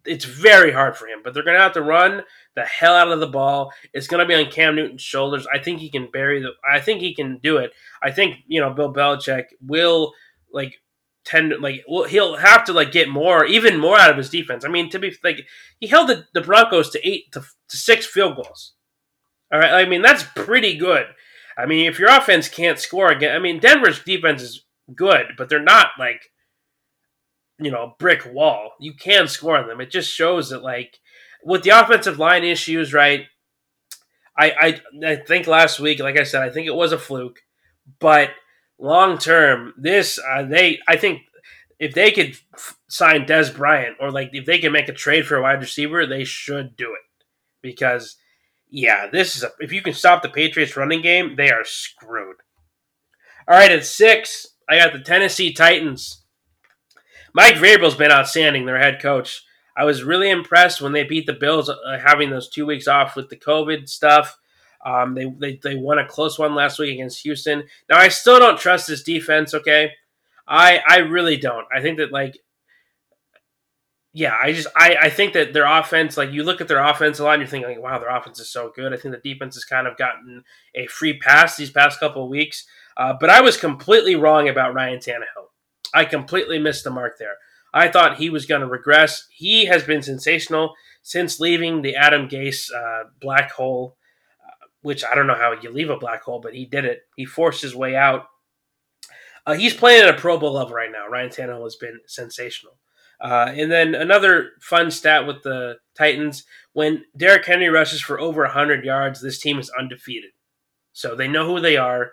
S1: it's very hard for him, but they're going to have to run the hell out of the ball. It's going to be on Cam Newton's shoulders. I think he can bury the. I think he can do it. I think you know Bill Belichick will like tend like well, he'll have to like get more, even more out of his defense. I mean, to be like he held the, the Broncos to eight to, to six field goals. All right, I mean that's pretty good. I mean, if your offense can't score again, I mean Denver's defense is good, but they're not like you know brick wall. You can score on them. It just shows that like with the offensive line issues, right? I I, I think last week, like I said, I think it was a fluke, but long term, this uh, they I think if they could f- sign Dez Bryant or like if they can make a trade for a wide receiver, they should do it because yeah, this is a, if you can stop the Patriots running game, they are screwed. All right, at six, I got the Tennessee Titans. Mike Vrabel's been outstanding, their head coach. I was really impressed when they beat the Bills, uh, having those two weeks off with the COVID stuff. Um, they, they they won a close one last week against Houston. Now I still don't trust this defense. Okay, I I really don't. I think that like yeah, I just I, I think that their offense, like you look at their offense a lot, and you're thinking, like, wow, their offense is so good. I think the defense has kind of gotten a free pass these past couple of weeks. Uh, but I was completely wrong about Ryan Tannehill. I completely missed the mark there. I thought he was going to regress. He has been sensational since leaving the Adam Gase uh, black hole, uh, which I don't know how you leave a black hole, but he did it. He forced his way out. Uh, he's playing at a Pro Bowl level right now. Ryan Tannehill has been sensational. Uh, and then another fun stat with the Titans: when Derrick Henry rushes for over 100 yards, this team is undefeated. So they know who they are.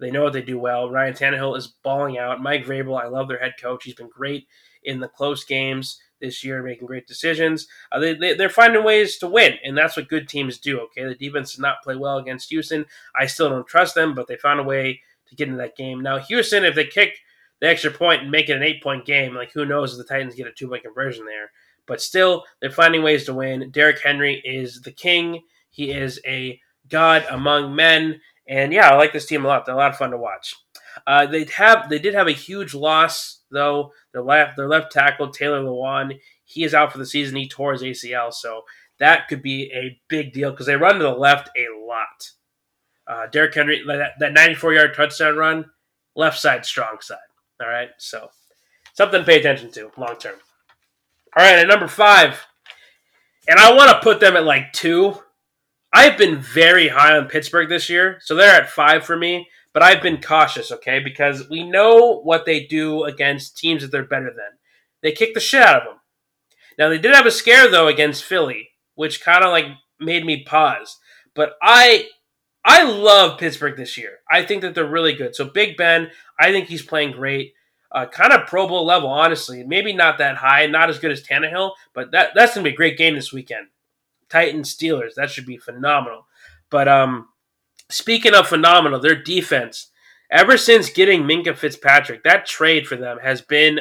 S1: They know what they do well. Ryan Tannehill is balling out. Mike Vrabel, I love their head coach. He's been great in the close games this year, making great decisions. Uh, they, they, they're finding ways to win, and that's what good teams do. Okay, the defense did not play well against Houston. I still don't trust them, but they found a way to get into that game. Now, Houston, if they kick the extra point and make it an eight point game, like who knows if the Titans get a two point conversion there. But still, they're finding ways to win. Derrick Henry is the king. He is a god among men. And yeah, I like this team a lot. They're a lot of fun to watch. Uh, they have they did have a huge loss though. Their left their left tackle Taylor Lewan he is out for the season. He tore his ACL, so that could be a big deal because they run to the left a lot. Uh, Derrick Henry that that 94 yard touchdown run, left side strong side. All right, so something to pay attention to long term. All right, at number five, and I want to put them at like two. I've been very high on Pittsburgh this year, so they're at five for me. But I've been cautious, okay, because we know what they do against teams that they're better than. They kick the shit out of them. Now they did have a scare though against Philly, which kind of like made me pause. But I I love Pittsburgh this year. I think that they're really good. So Big Ben, I think he's playing great uh, kind of Pro Bowl level, honestly. Maybe not that high, not as good as Tannehill, but that that's gonna be a great game this weekend. Titans Steelers, that should be phenomenal. But um, speaking of phenomenal, their defense, ever since getting Minkah Fitzpatrick, that trade for them has been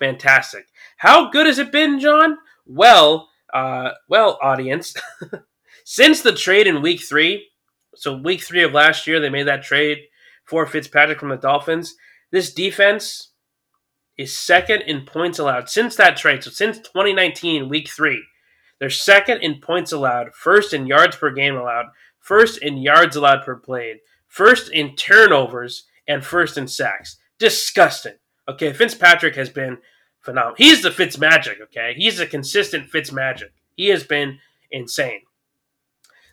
S1: fantastic. How good has it been, John? Well, uh, well, audience, since the trade in Week Three, so Week Three of last year, they made that trade for Fitzpatrick from the Dolphins. This defense is second in points allowed since that trade. So since 2019, week three, they're second in points allowed, first in yards per game allowed, first in yards allowed per played, first in turnovers, and first in sacks. Disgusting. Okay, Fitzpatrick has been phenomenal. He's the Fitz magic, okay? He's a consistent Fitz magic. He has been insane.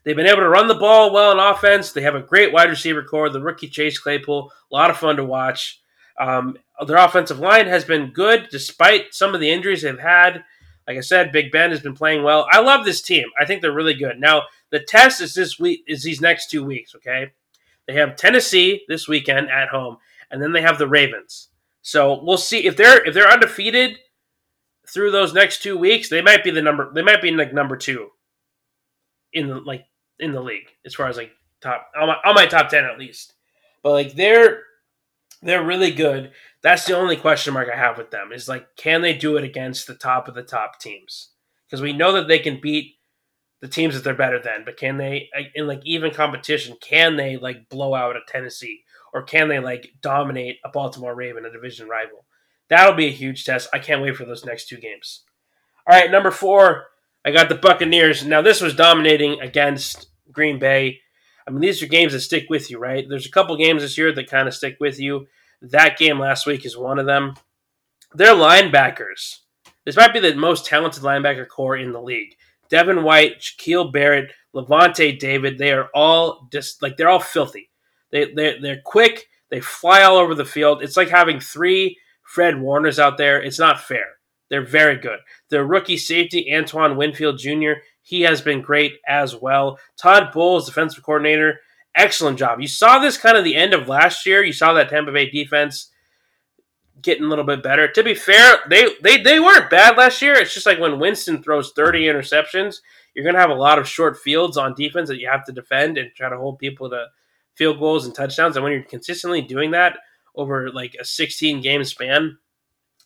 S1: They've been able to run the ball well in offense. They have a great wide receiver core. The rookie Chase Claypool, a lot of fun to watch. Um, their offensive line has been good despite some of the injuries they've had. Like I said, Big Ben has been playing well. I love this team. I think they're really good. Now the test is this week is these next two weeks. Okay, they have Tennessee this weekend at home, and then they have the Ravens. So we'll see if they're if they're undefeated through those next two weeks. They might be the number. They might be like number two in the like in the league as far as like top on my, on my top ten at least. But like they're they're really good. That's the only question mark I have with them is like, can they do it against the top of the top teams? Because we know that they can beat the teams that they're better than, but can they in like even competition? Can they like blow out a Tennessee or can they like dominate a Baltimore Raven, a division rival? That'll be a huge test. I can't wait for those next two games. All right, number four, I got the Buccaneers. Now this was dominating against Green Bay. I mean, these are games that stick with you, right? There's a couple games this year that kind of stick with you. That game last week is one of them. They're linebackers. This might be the most talented linebacker core in the league. Devin White, Shaquil Barrett, Lavonte David, they are all just like they're all filthy. They they they're quick, they fly all over the field. It's like having three Fred Warners out there. It's not fair. They're very good. Their rookie safety, Antoine Winfield Jr., he has been great as well. Todd Bowles, defensive coordinator, excellent job. You saw this kind of the end of last year. You saw that Tampa Bay defense getting a little bit better. To be fair, they they, they weren't bad last year. It's just like when Winston throws 30 interceptions, you're going to have a lot of short fields on defense that you have to defend and try to hold people to field goals and touchdowns. And when you're consistently doing that over like a 16 game span,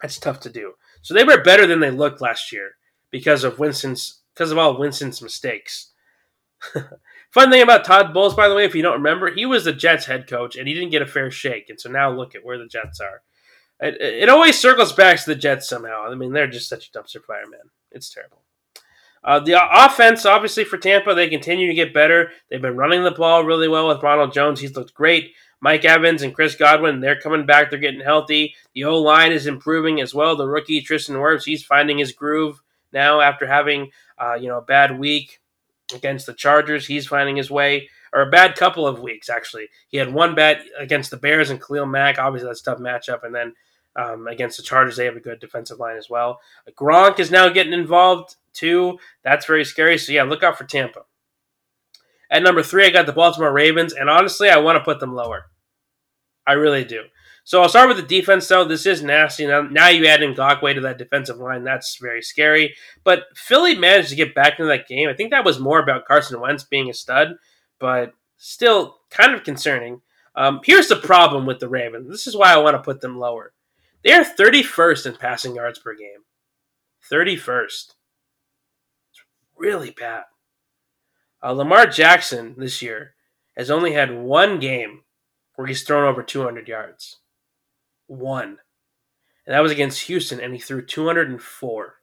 S1: that's tough to do. So they were better than they looked last year because of Winston's because of all Winston's mistakes. Fun thing about Todd Bowles, by the way, if you don't remember, he was the Jets head coach and he didn't get a fair shake. And so now look at where the Jets are. It, it always circles back to the Jets somehow. I mean, they're just such a dumpster fire, man. It's terrible. Uh, the offense, obviously, for Tampa, they continue to get better. They've been running the ball really well with Ronald Jones. He's looked great. Mike Evans and Chris Godwin, they're coming back. They're getting healthy. The O line is improving as well. The rookie Tristan Wirfs, he's finding his groove now after having uh, you know a bad week against the Chargers. He's finding his way, or a bad couple of weeks actually. He had one bet against the Bears and Khalil Mack. Obviously, that's a tough matchup, and then. Um, against the Chargers, they have a good defensive line as well. Gronk is now getting involved too. That's very scary. So yeah, look out for Tampa. At number three, I got the Baltimore Ravens, and honestly, I want to put them lower. I really do. So I'll start with the defense, though. This is nasty. Now, now you add in Ngakoue to that defensive line. That's very scary. But Philly managed to get back into that game. I think that was more about Carson Wentz being a stud, but still kind of concerning. Um, here's the problem with the Ravens. This is why I want to put them lower. They are 31st in passing yards per game. 31st. It's really bad. Uh, Lamar Jackson this year has only had one game where he's thrown over 200 yards. One. And that was against Houston, and he threw 204.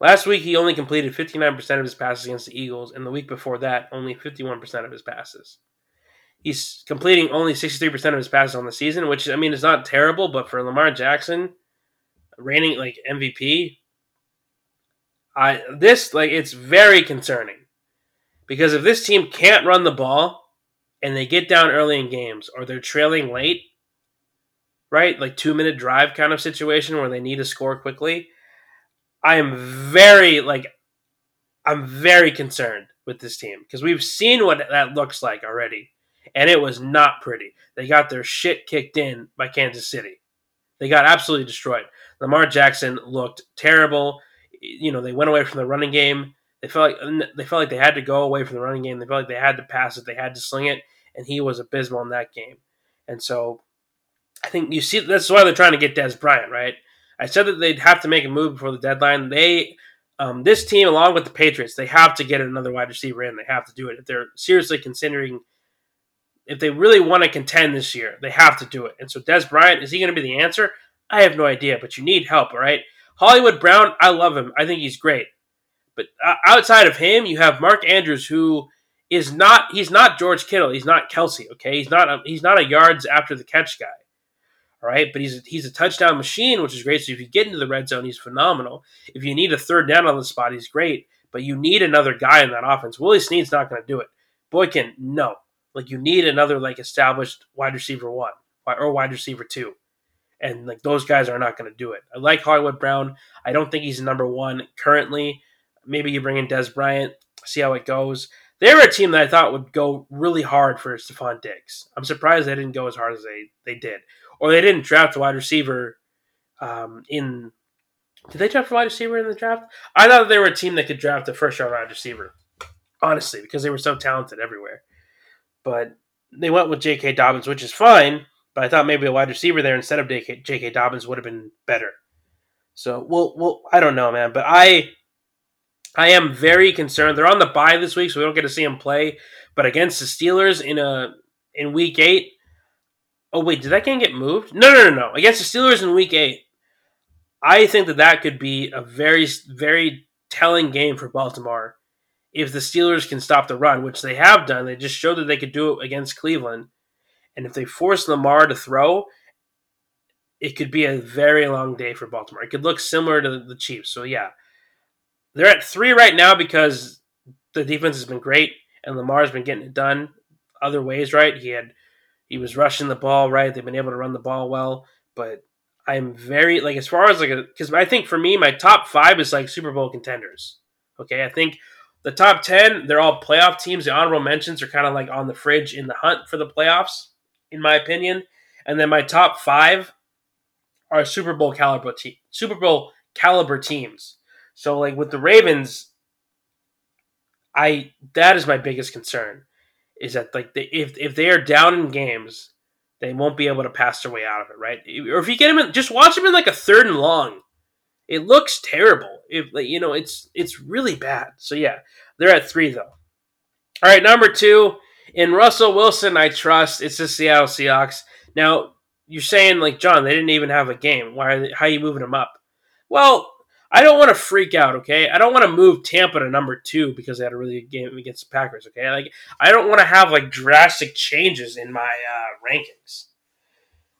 S1: Last week, he only completed 59% of his passes against the Eagles, and the week before that, only 51% of his passes. He's completing only 63% of his passes on the season, which, I mean, is not terrible, but for Lamar Jackson, reigning like MVP, I this like it's very concerning because if this team can't run the ball and they get down early in games or they're trailing late, right? Like two minute drive kind of situation where they need to score quickly. I am very like I'm very concerned with this team because we've seen what that looks like already, and it was not pretty. They got their shit kicked in by Kansas City. They got absolutely destroyed. Lamar Jackson looked terrible. You know, they went away from the running game. They felt like they felt like they had to go away from the running game. They felt like they had to pass it. They had to sling it, and he was abysmal in that game. And so I think you see that's why they're trying to get Dez Bryant, right? I said that they'd have to make a move before the deadline. They um, this team, along with the Patriots, they have to get another wide receiver in. They have to do it if they're seriously considering if they really want to contend this year. They have to do it. And so, Dez Bryant is he going to be the answer? I have no idea, but you need help, all right? Hollywood Brown, I love him. I think he's great. But uh, outside of him, you have Mark Andrews, who is not he's not George Kittle. He's not Kelce. Okay, he's not a, he's not a yards after the catch guy. All right, but he's a, he's a touchdown machine, which is great. So if you get into the red zone, he's phenomenal. If you need a third down on the spot, he's great. But you need another guy in that offense. Willie Snead's not going to do it. Boykin, no. Like you need another like established wide receiver one or wide receiver two, and like those guys are not going to do it. I like Hollywood Brown. I don't think he's number one currently. Maybe you bring in Dez Bryant, see how it goes. They were a team that I thought would go really hard for Stefon Diggs. I'm surprised they didn't go as hard as they, they did. Or they didn't draft a wide receiver um, in. Did they draft a wide receiver in the draft? I thought they were a team that could draft a first round wide receiver, honestly, because they were so talented everywhere. But they went with J.K. Dobbins, which is fine. But I thought maybe a wide receiver there instead of J.K. Dobbins would have been better. So, well, well, I don't know, man. But I I am very concerned. They're on the bye this week, so we don't get to see them play. But against the Steelers in a in week eight. Oh wait, did that game get moved? No, no, no, no. Against the Steelers in week eight, I think that that could be a very, very telling game for Baltimore if the Steelers can stop the run, which they have done. They just showed that they could do it against Cleveland, and if they force Lamar to throw, it could be a very long day for Baltimore. It could look similar to the Chiefs. So yeah, they're at three right now because the defense has been great and Lamar's been getting it done other ways. Right, he had he was rushing the ball. Right, they've been able to run the ball well. But I'm very like as far as like because I think for me my top five is like Super Bowl contenders. Okay, I think the top ten they're all playoff teams. The honorable mentions are kind of like on the fridge in the hunt for the playoffs, in my opinion. And then my top five are Super Bowl caliber te- Super Bowl caliber teams. So like with the Ravens, I that is my biggest concern is that like if if they are down in games, they won't be able to pass their way out of it, right? Or if you get them in, just watch them in like a third and long. It looks terrible. If like, you know, it's it's really bad. So yeah, they're at three though. All right, number two in Russell Wilson, I trust. It's the Seattle Seahawks. Now you're saying like John, they didn't even have a game. Why? Are they, how are you moving them up? Well, I don't want to freak out, okay? I don't want to move Tampa to number two because they had a really good game against the Packers, okay? Like, I don't want to have like drastic changes in my uh, rankings.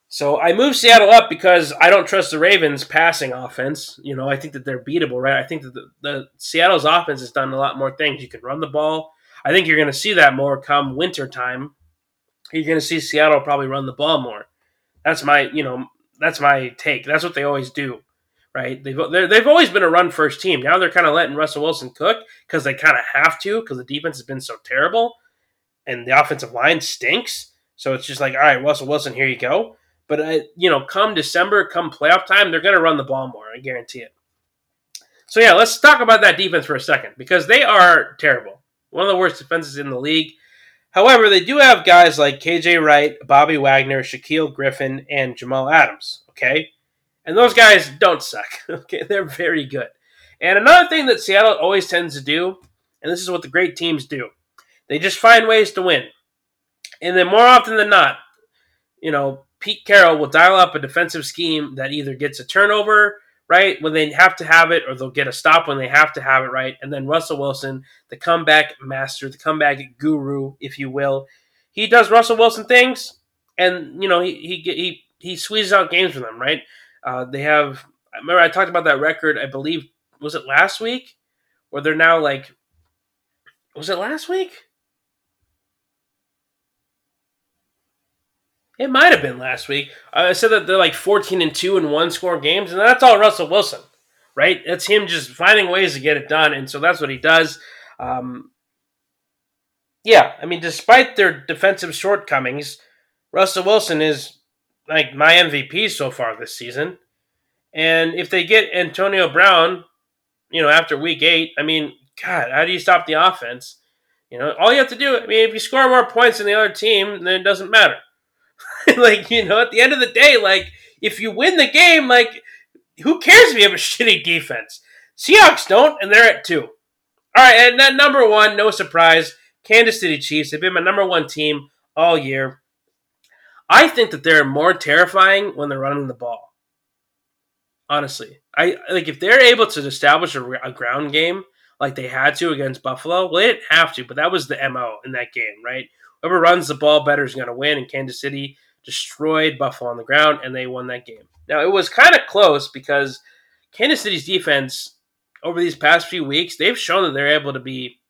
S1: So I moved Seattle up because I don't trust the Ravens' passing offense. You know, I think that they're beatable, right? I think that the, the Seattle's offense has done a lot more things. You can run the ball. I think you're going to see that more come winter time. You're going to see Seattle probably run the ball more. That's my, you know, that's my take. That's what they always do right? They've they've always been a run first team. Now they're kind of letting Russell Wilson cook because they kind of have to because the defense has been so terrible and the offensive line stinks. So it's just like, all right, Russell Wilson, here you go. But uh, you know, come December, come playoff time, they're going to run the ball more. I guarantee it. So yeah, let's talk about that defense for a second because they are terrible. One of the worst defenses in the league. However, they do have guys like KJ Wright, Bobby Wagner, Shaquill Griffin, and Jamal Adams. Okay, and those guys don't suck. Okay, they're very good. And another thing that Seattle always tends to do, and this is what the great teams do, they just find ways to win. And then more often than not, you know, Pete Carroll will dial up a defensive scheme that either gets a turnover right when they have to have it, or they'll get a stop when they have to have it right. And then Russell Wilson, the comeback master, the comeback guru, if you will, he does Russell Wilson things, and you know he he he, he squeezes out games for them, right? Uh, they have. I remember I talked about that record. I believe was it last week, where they're now like. Was it last week? It might have been last week. I said that they're like 14 and 2 in one score games, and that's all Russell Wilson, right? That's him just finding ways to get it done, and so that's what he does. Um, yeah, I mean, despite their defensive shortcomings, Russell Wilson is like my MVP so far this season. And if they get Antonio Brown, you know, after week eight, I mean, God, how do you stop the offense? You know, all you have to do, I mean, if you score more points than the other team, then it doesn't matter. like, you know, at the end of the day, like, if you win the game, like, who cares if you have a shitty defense? Seahawks don't, and they're at two. All right, and then number one, no surprise, Kansas City Chiefs. They've been my number one team all year. I think that they're more terrifying when they're running the ball. Honestly, I like if they're able to establish a, a ground game like they had to against Buffalo. Well, they didn't have to, but that was the mo in that game, right? Whoever runs the ball better is going to win. And Kansas City destroyed Buffalo on the ground, and they won that game. Now it was kind of close because Kansas City's defense over these past few weeks they've shown that they're able to be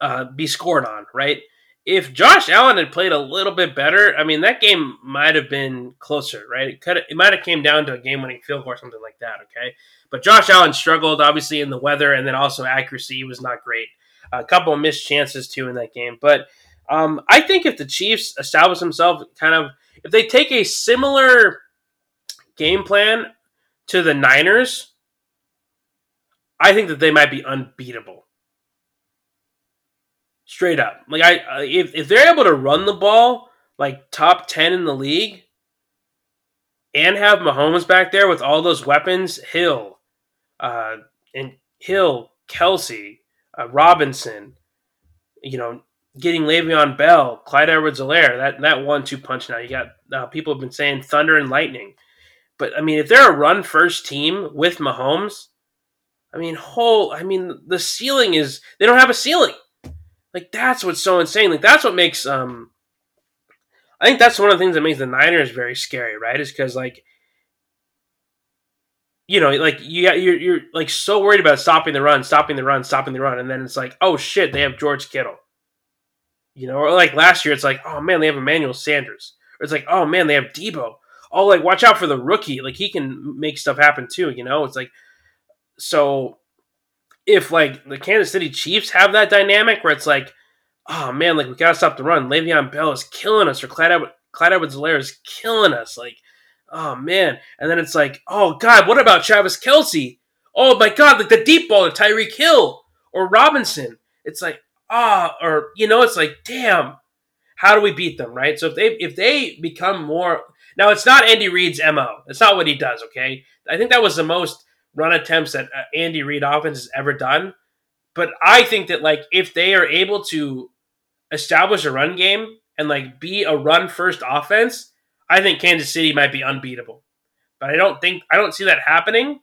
S1: uh, be scored on, right? If Josh Allen had played a little bit better, I mean that game might have been closer, right? It could it might have came down to a game-winning field goal or something like that. Okay, but Josh Allen struggled obviously in the weather, and then also accuracy was not great. A couple of missed chances too in that game, but um, I think if the Chiefs establish themselves, kind of if they take a similar game plan to the Niners, I think that they might be unbeatable. Straight up, like I, if if they're able to run the ball like top ten in the league, and have Mahomes back there with all those weapons, Hill, uh, and Hill, Kelce, uh, Robinson, you know, getting Le'Veon Bell, Clyde Edwards-Helaire, that that one-two punch. Now you got uh, people have been saying thunder and lightning, but I mean, if they're a run-first team with Mahomes, I mean, whole, I mean, the ceiling is they don't have a ceiling. Like that's what's so insane. Like that's what makes um I think that's one of the things that makes the Niners very scary, right? Is because like you know, like you you're you're like so worried about stopping the run, stopping the run, stopping the run, and then it's like, oh shit, they have George Kittle. You know, or like last year, it's like, oh man, they have Emmanuel Sanders. Or it's like, oh man, they have Deebo." Oh, like watch out for the rookie. Like he can make stuff happen too. You know, it's like so if like the Kansas City Chiefs have that dynamic where it's like, oh man, like we gotta stop the run. Le'Veon Bell is killing us, or Clyde, Ed- Clyde Edwards-Helaire is killing us. Like, oh man, and then it's like, oh god, what about Travis Kelce? Oh my god, like the deep ball to Tyreek Hill or Robinson. It's like, ah, oh, or you know, it's like, damn, how do we beat them, right? So if they if they become more now, it's not Andy Reid's mo. It's not what he does. Okay, I think that was the most run attempts that uh, Andy Reid offense has ever done. But I think that like if they are able to establish a run game and like be a run first offense, I think Kansas City might be unbeatable. But I don't think I don't see that happening.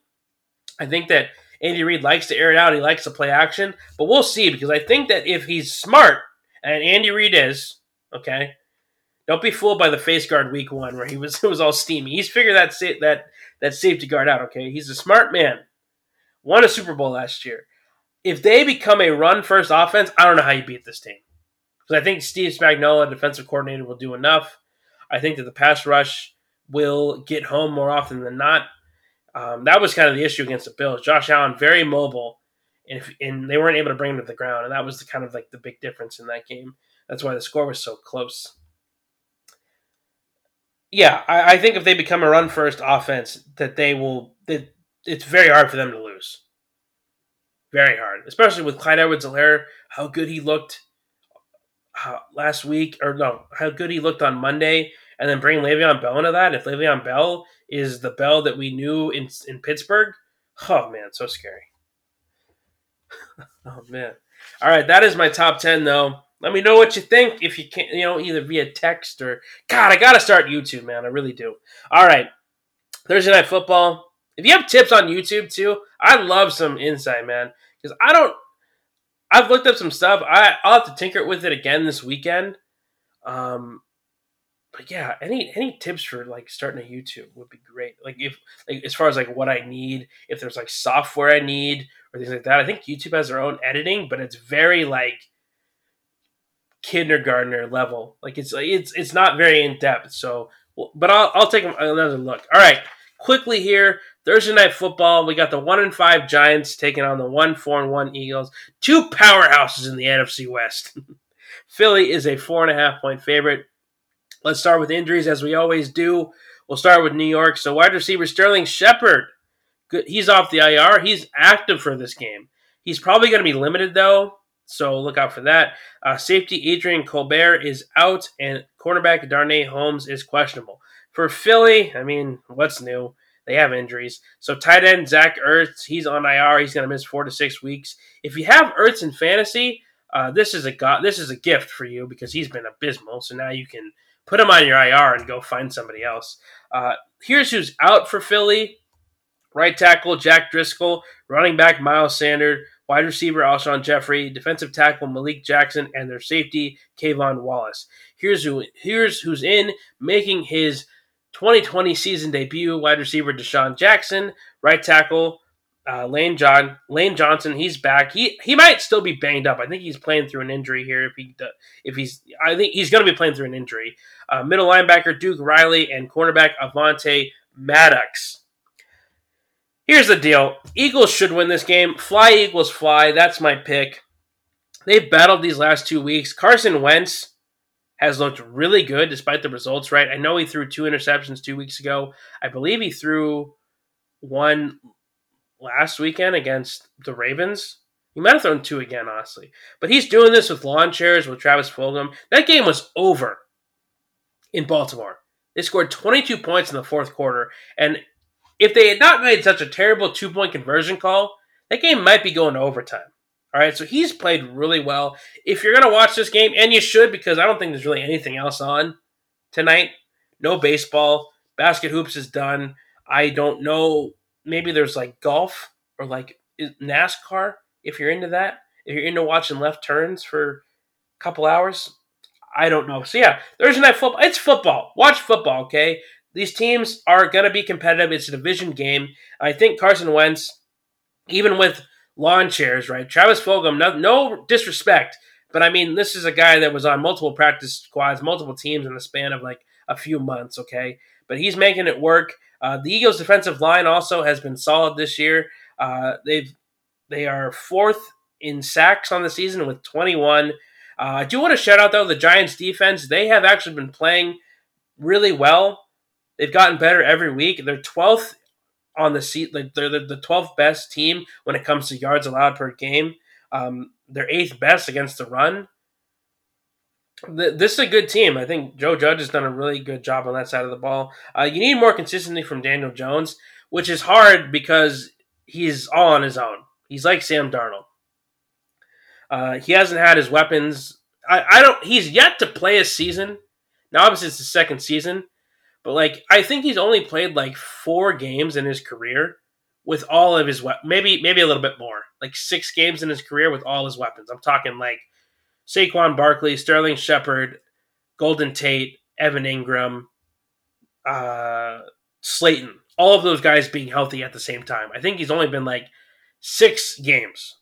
S1: I think that Andy Reid likes to air it out. He likes to play action, but we'll see because I think that if he's smart, and Andy Reid is, okay, don't be fooled by the face guard week one where he was it was all steamy. He's figured that that that safety guard out. Okay, he's a smart man. Won a Super Bowl last year. If they become a run first offense, I don't know how you beat this team. Because I think Steve Spagnuolo, defensive coordinator, will do enough. I think that the pass rush will get home more often than not. Um, that was kind of the issue against the Bills. Josh Allen very mobile, and, if, and they weren't able to bring him to the ground, and that was the kind of like the big difference in that game. That's why the score was so close. Yeah, I, I think if they become a run first offense, that they will. That it's very hard for them to lose. Very hard, especially with Clyde Edwards-Helaire, how good he looked uh, last week, or no, how good he looked on Monday, and then bring Le'Veon Bell into that. If Le'Veon Bell is the Bell that we knew in in Pittsburgh, oh man, so scary. oh man. All right, that is my top ten though. Let me know what you think if you can, you know, either via text or God, I gotta start YouTube, man. I really do. All right, Thursday night football. If you have tips on YouTube too, I love some insight, man. Because I don't. I've looked up some stuff. I I'll have to tinker with it again this weekend. Um, but yeah, any any tips for like starting a YouTube would be great. Like if like as far as like what I need, if there's like software I need or things like that. I think YouTube has their own editing, but it's very like kindergartner level. Like it's it's it's not very in depth. So, but I'll I'll take another look. All right, quickly here. Thursday night football. We got the one and five Giants taking on the one four and one Eagles. Two powerhouses in the NFC West. Philly is a four and a half point favorite. Let's start with injuries as we always do. We'll start with New York. So wide receiver Sterling Shepard. Good. He's off the IR. He's active for this game. He's probably going to be limited though. So look out for that. Uh, safety Adrian Colbert is out, and cornerback Darnay Holmes is questionable. For Philly, I mean, what's new? They have injuries. So tight end Zach Ertz, he's on IR. He's going to miss four to six weeks. If you have Ertz in fantasy, uh, this is a go- this is a gift for you because he's been abysmal. So now you can put him on your IR and go find somebody else. Uh, here's who's out for Philly: right tackle Jack Driscoll, running back Miles Sanders, wide receiver Alshon Jeffery, defensive tackle Malik Jackson, and their safety K'Von Wallace. Here's who here's who's in making his 2020 season debut: wide receiver DeSean Jackson, right tackle uh, Lane John Lane Johnson. He's back. He he might still be banged up. I think he's playing through an injury here. If he if he's I think he's going to be playing through an injury. Uh, middle linebacker Duke Riley and cornerback Avonte Maddox. Here's the deal: Eagles should win this game. Fly Eagles fly. That's my pick. They've battled these last two weeks. Carson Wentz has looked really good despite the results, right? I know he threw two interceptions two weeks ago. I believe he threw one last weekend against the Ravens. He might have thrown two again, honestly. But he's doing this with lawn chairs with Travis Fulgham. That game was over in Baltimore. They scored 22 points in the fourth quarter. And if they had not made such a terrible two point conversion call, that game might be going to overtime. All right, so he's played really well. If you're going to watch this game, and you should, because I don't think there's really anything else on tonight, no baseball, basket hoops is done. I don't know. Maybe there's like golf or like NASCAR if you're into that. If you're into watching left turns for a couple hours, I don't know. So yeah, Thursday night football. It's football. Watch football, okay? These teams are going to be competitive. It's a division game. I think Carson Wentz, even with lawn chairs, right? Travis Fulgham, no, no disrespect, but I mean, this is a guy that was on multiple practice squads, multiple teams in the span of like a few months, okay? But he's making it work. Uh, the Eagles' defensive line also has been solid this year. Uh, they've they are fourth in sacks on the season with 21. Uh, I do want to shout out though the Giants' defense. They have actually been playing really well. They've gotten better every week. They're 12th on the seat. Like they're the 12th best team when it comes to yards allowed per game. Um, they're eighth best against the run. This is a good team. I think Joe Judge has done a really good job on that side of the ball. Uh, you need more consistency from Daniel Jones, which is hard because he's all on his own. He's like Sam Darnold. Uh, he hasn't had his weapons. I, I don't. He's yet to play a season. Now, obviously, it's the second season, but like, I think he's only played like four games in his career with all of his weapons. Maybe maybe a little bit more, like six games in his career with all his weapons. I'm talking like Saquon Barkley, Sterling Shepard, Golden Tate, Evan Engram, uh, Slayton. All of those guys being healthy at the same time. I think he's only been like six games.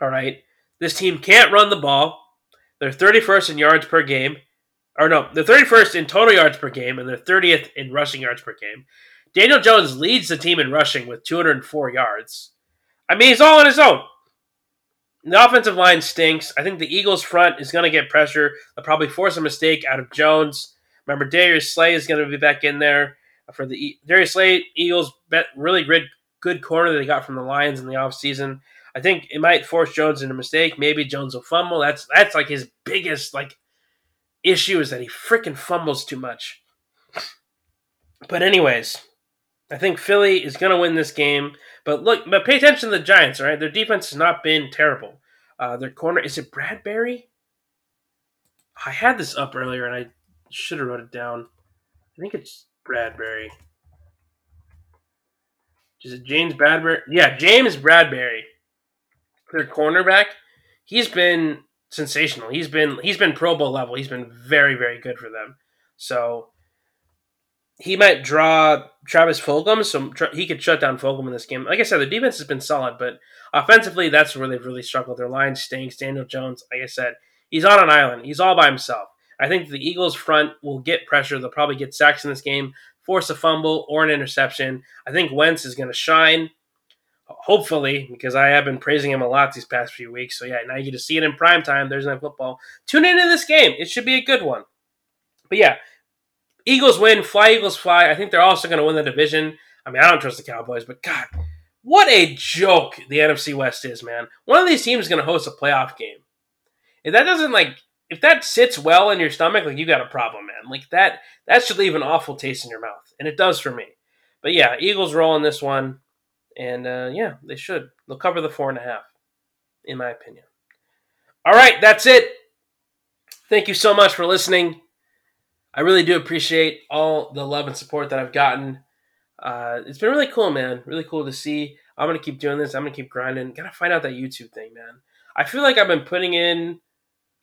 S1: All right. This team can't run the ball. They're 31st in yards per game or no, they're 31st in total yards per game and they're 30th in rushing yards per game. Daniel Jones leads the team in rushing with 204 yards. I mean, he's all on his own. The offensive line stinks. I think the Eagles' front is going to get pressure. They'll probably force a mistake out of Jones. Remember, Darius Slay is going to be back in there for the Darius Slay Eagles. Bet really good good corner they got from the Lions in the offseason. I think it might force Jones into a mistake. Maybe Jones will fumble. That's that's like his biggest like issue is that he freaking fumbles too much. But anyways, I think Philly is going to win this game. But look, but pay attention to the Giants. All right, their defense has not been terrible. Uh, their corner is it Bradberry? I had this up earlier and I should have wrote it down. I think it's Bradberry. Is it James Bradberry? Yeah, James Bradberry, Their cornerback. He's been sensational. He's been he's been Pro Bowl level. He's been very very good for them. So he might draw Travis Fulgham, so he could shut down Fulgham in this game. Like I said, the defense has been solid, but offensively, that's where they've really struggled. Their line stinks. Daniel Jones, like I said, he's on an island. He's all by himself. I think the Eagles' front will get pressure. They'll probably get sacks in this game, force a fumble or an interception. I think Wentz is going to shine, hopefully, because I have been praising him a lot these past few weeks. So, yeah, now you get to see it in prime time. There's no football. Tune into this game. It should be a good one. But, yeah, Eagles win, fly Eagles fly. I think they're also going to win the division. I mean, I don't trust the Cowboys, but God, what a joke the NFC West is, man. One of these teams is going to host a playoff game. If that doesn't like, if that sits well in your stomach, like you got a problem, man. Like that, that should leave an awful taste in your mouth, and it does for me. But yeah, Eagles roll in this one, and uh, yeah, they should. They'll cover the four and a half, in my opinion. All right, that's it. Thank you so much for listening. I really do appreciate all the love and support that I've gotten. Uh, it's been really cool, man. Really cool to see. I'm gonna keep doing this. I'm gonna keep grinding. Gotta find out that YouTube thing, man. I feel like I've been putting in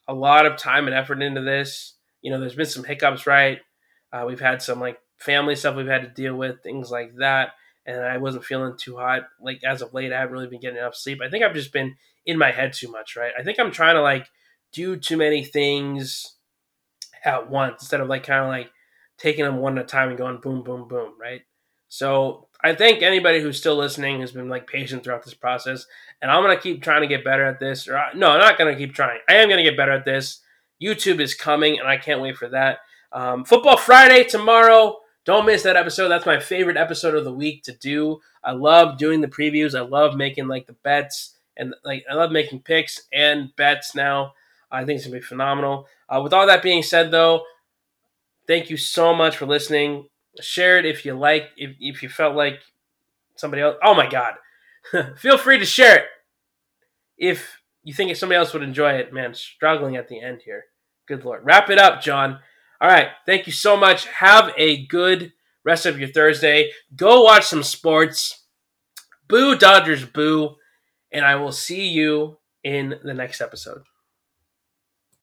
S1: a lot of time and effort into this. You know, there's been some hiccups, right? Uh, we've had some like family stuff we've had to deal with, things like that. And I wasn't feeling too hot. Like as of late, I haven't really been getting enough sleep. I think I've just been in my head too much, right? I think I'm trying to like do too many things at once instead of like kind of like taking them one at a time and going boom, boom, boom, right? So I thank anybody who's still listening has been like patient throughout this process, and I'm gonna keep trying to get better at this. Or no, I'm not gonna keep trying. I am gonna get better at this. YouTube is coming, and I can't wait for that. Um, Football Friday tomorrow. Don't miss that episode. That's my favorite episode of the week to do. I love doing the previews. I love making like the bets and like I love making picks and bets now. I think it's gonna be phenomenal. Uh, with all that being said, though, thank you so much for listening. Share it if you like. If if you felt like somebody else. Oh my God, feel free to share it if you think somebody else would enjoy it. Man, struggling at the end here. Good lord. Wrap it up, John. All right. Thank you so much. Have a good rest of your Thursday. Go watch some sports. Boo Dodgers, boo. And I will see you in the next episode.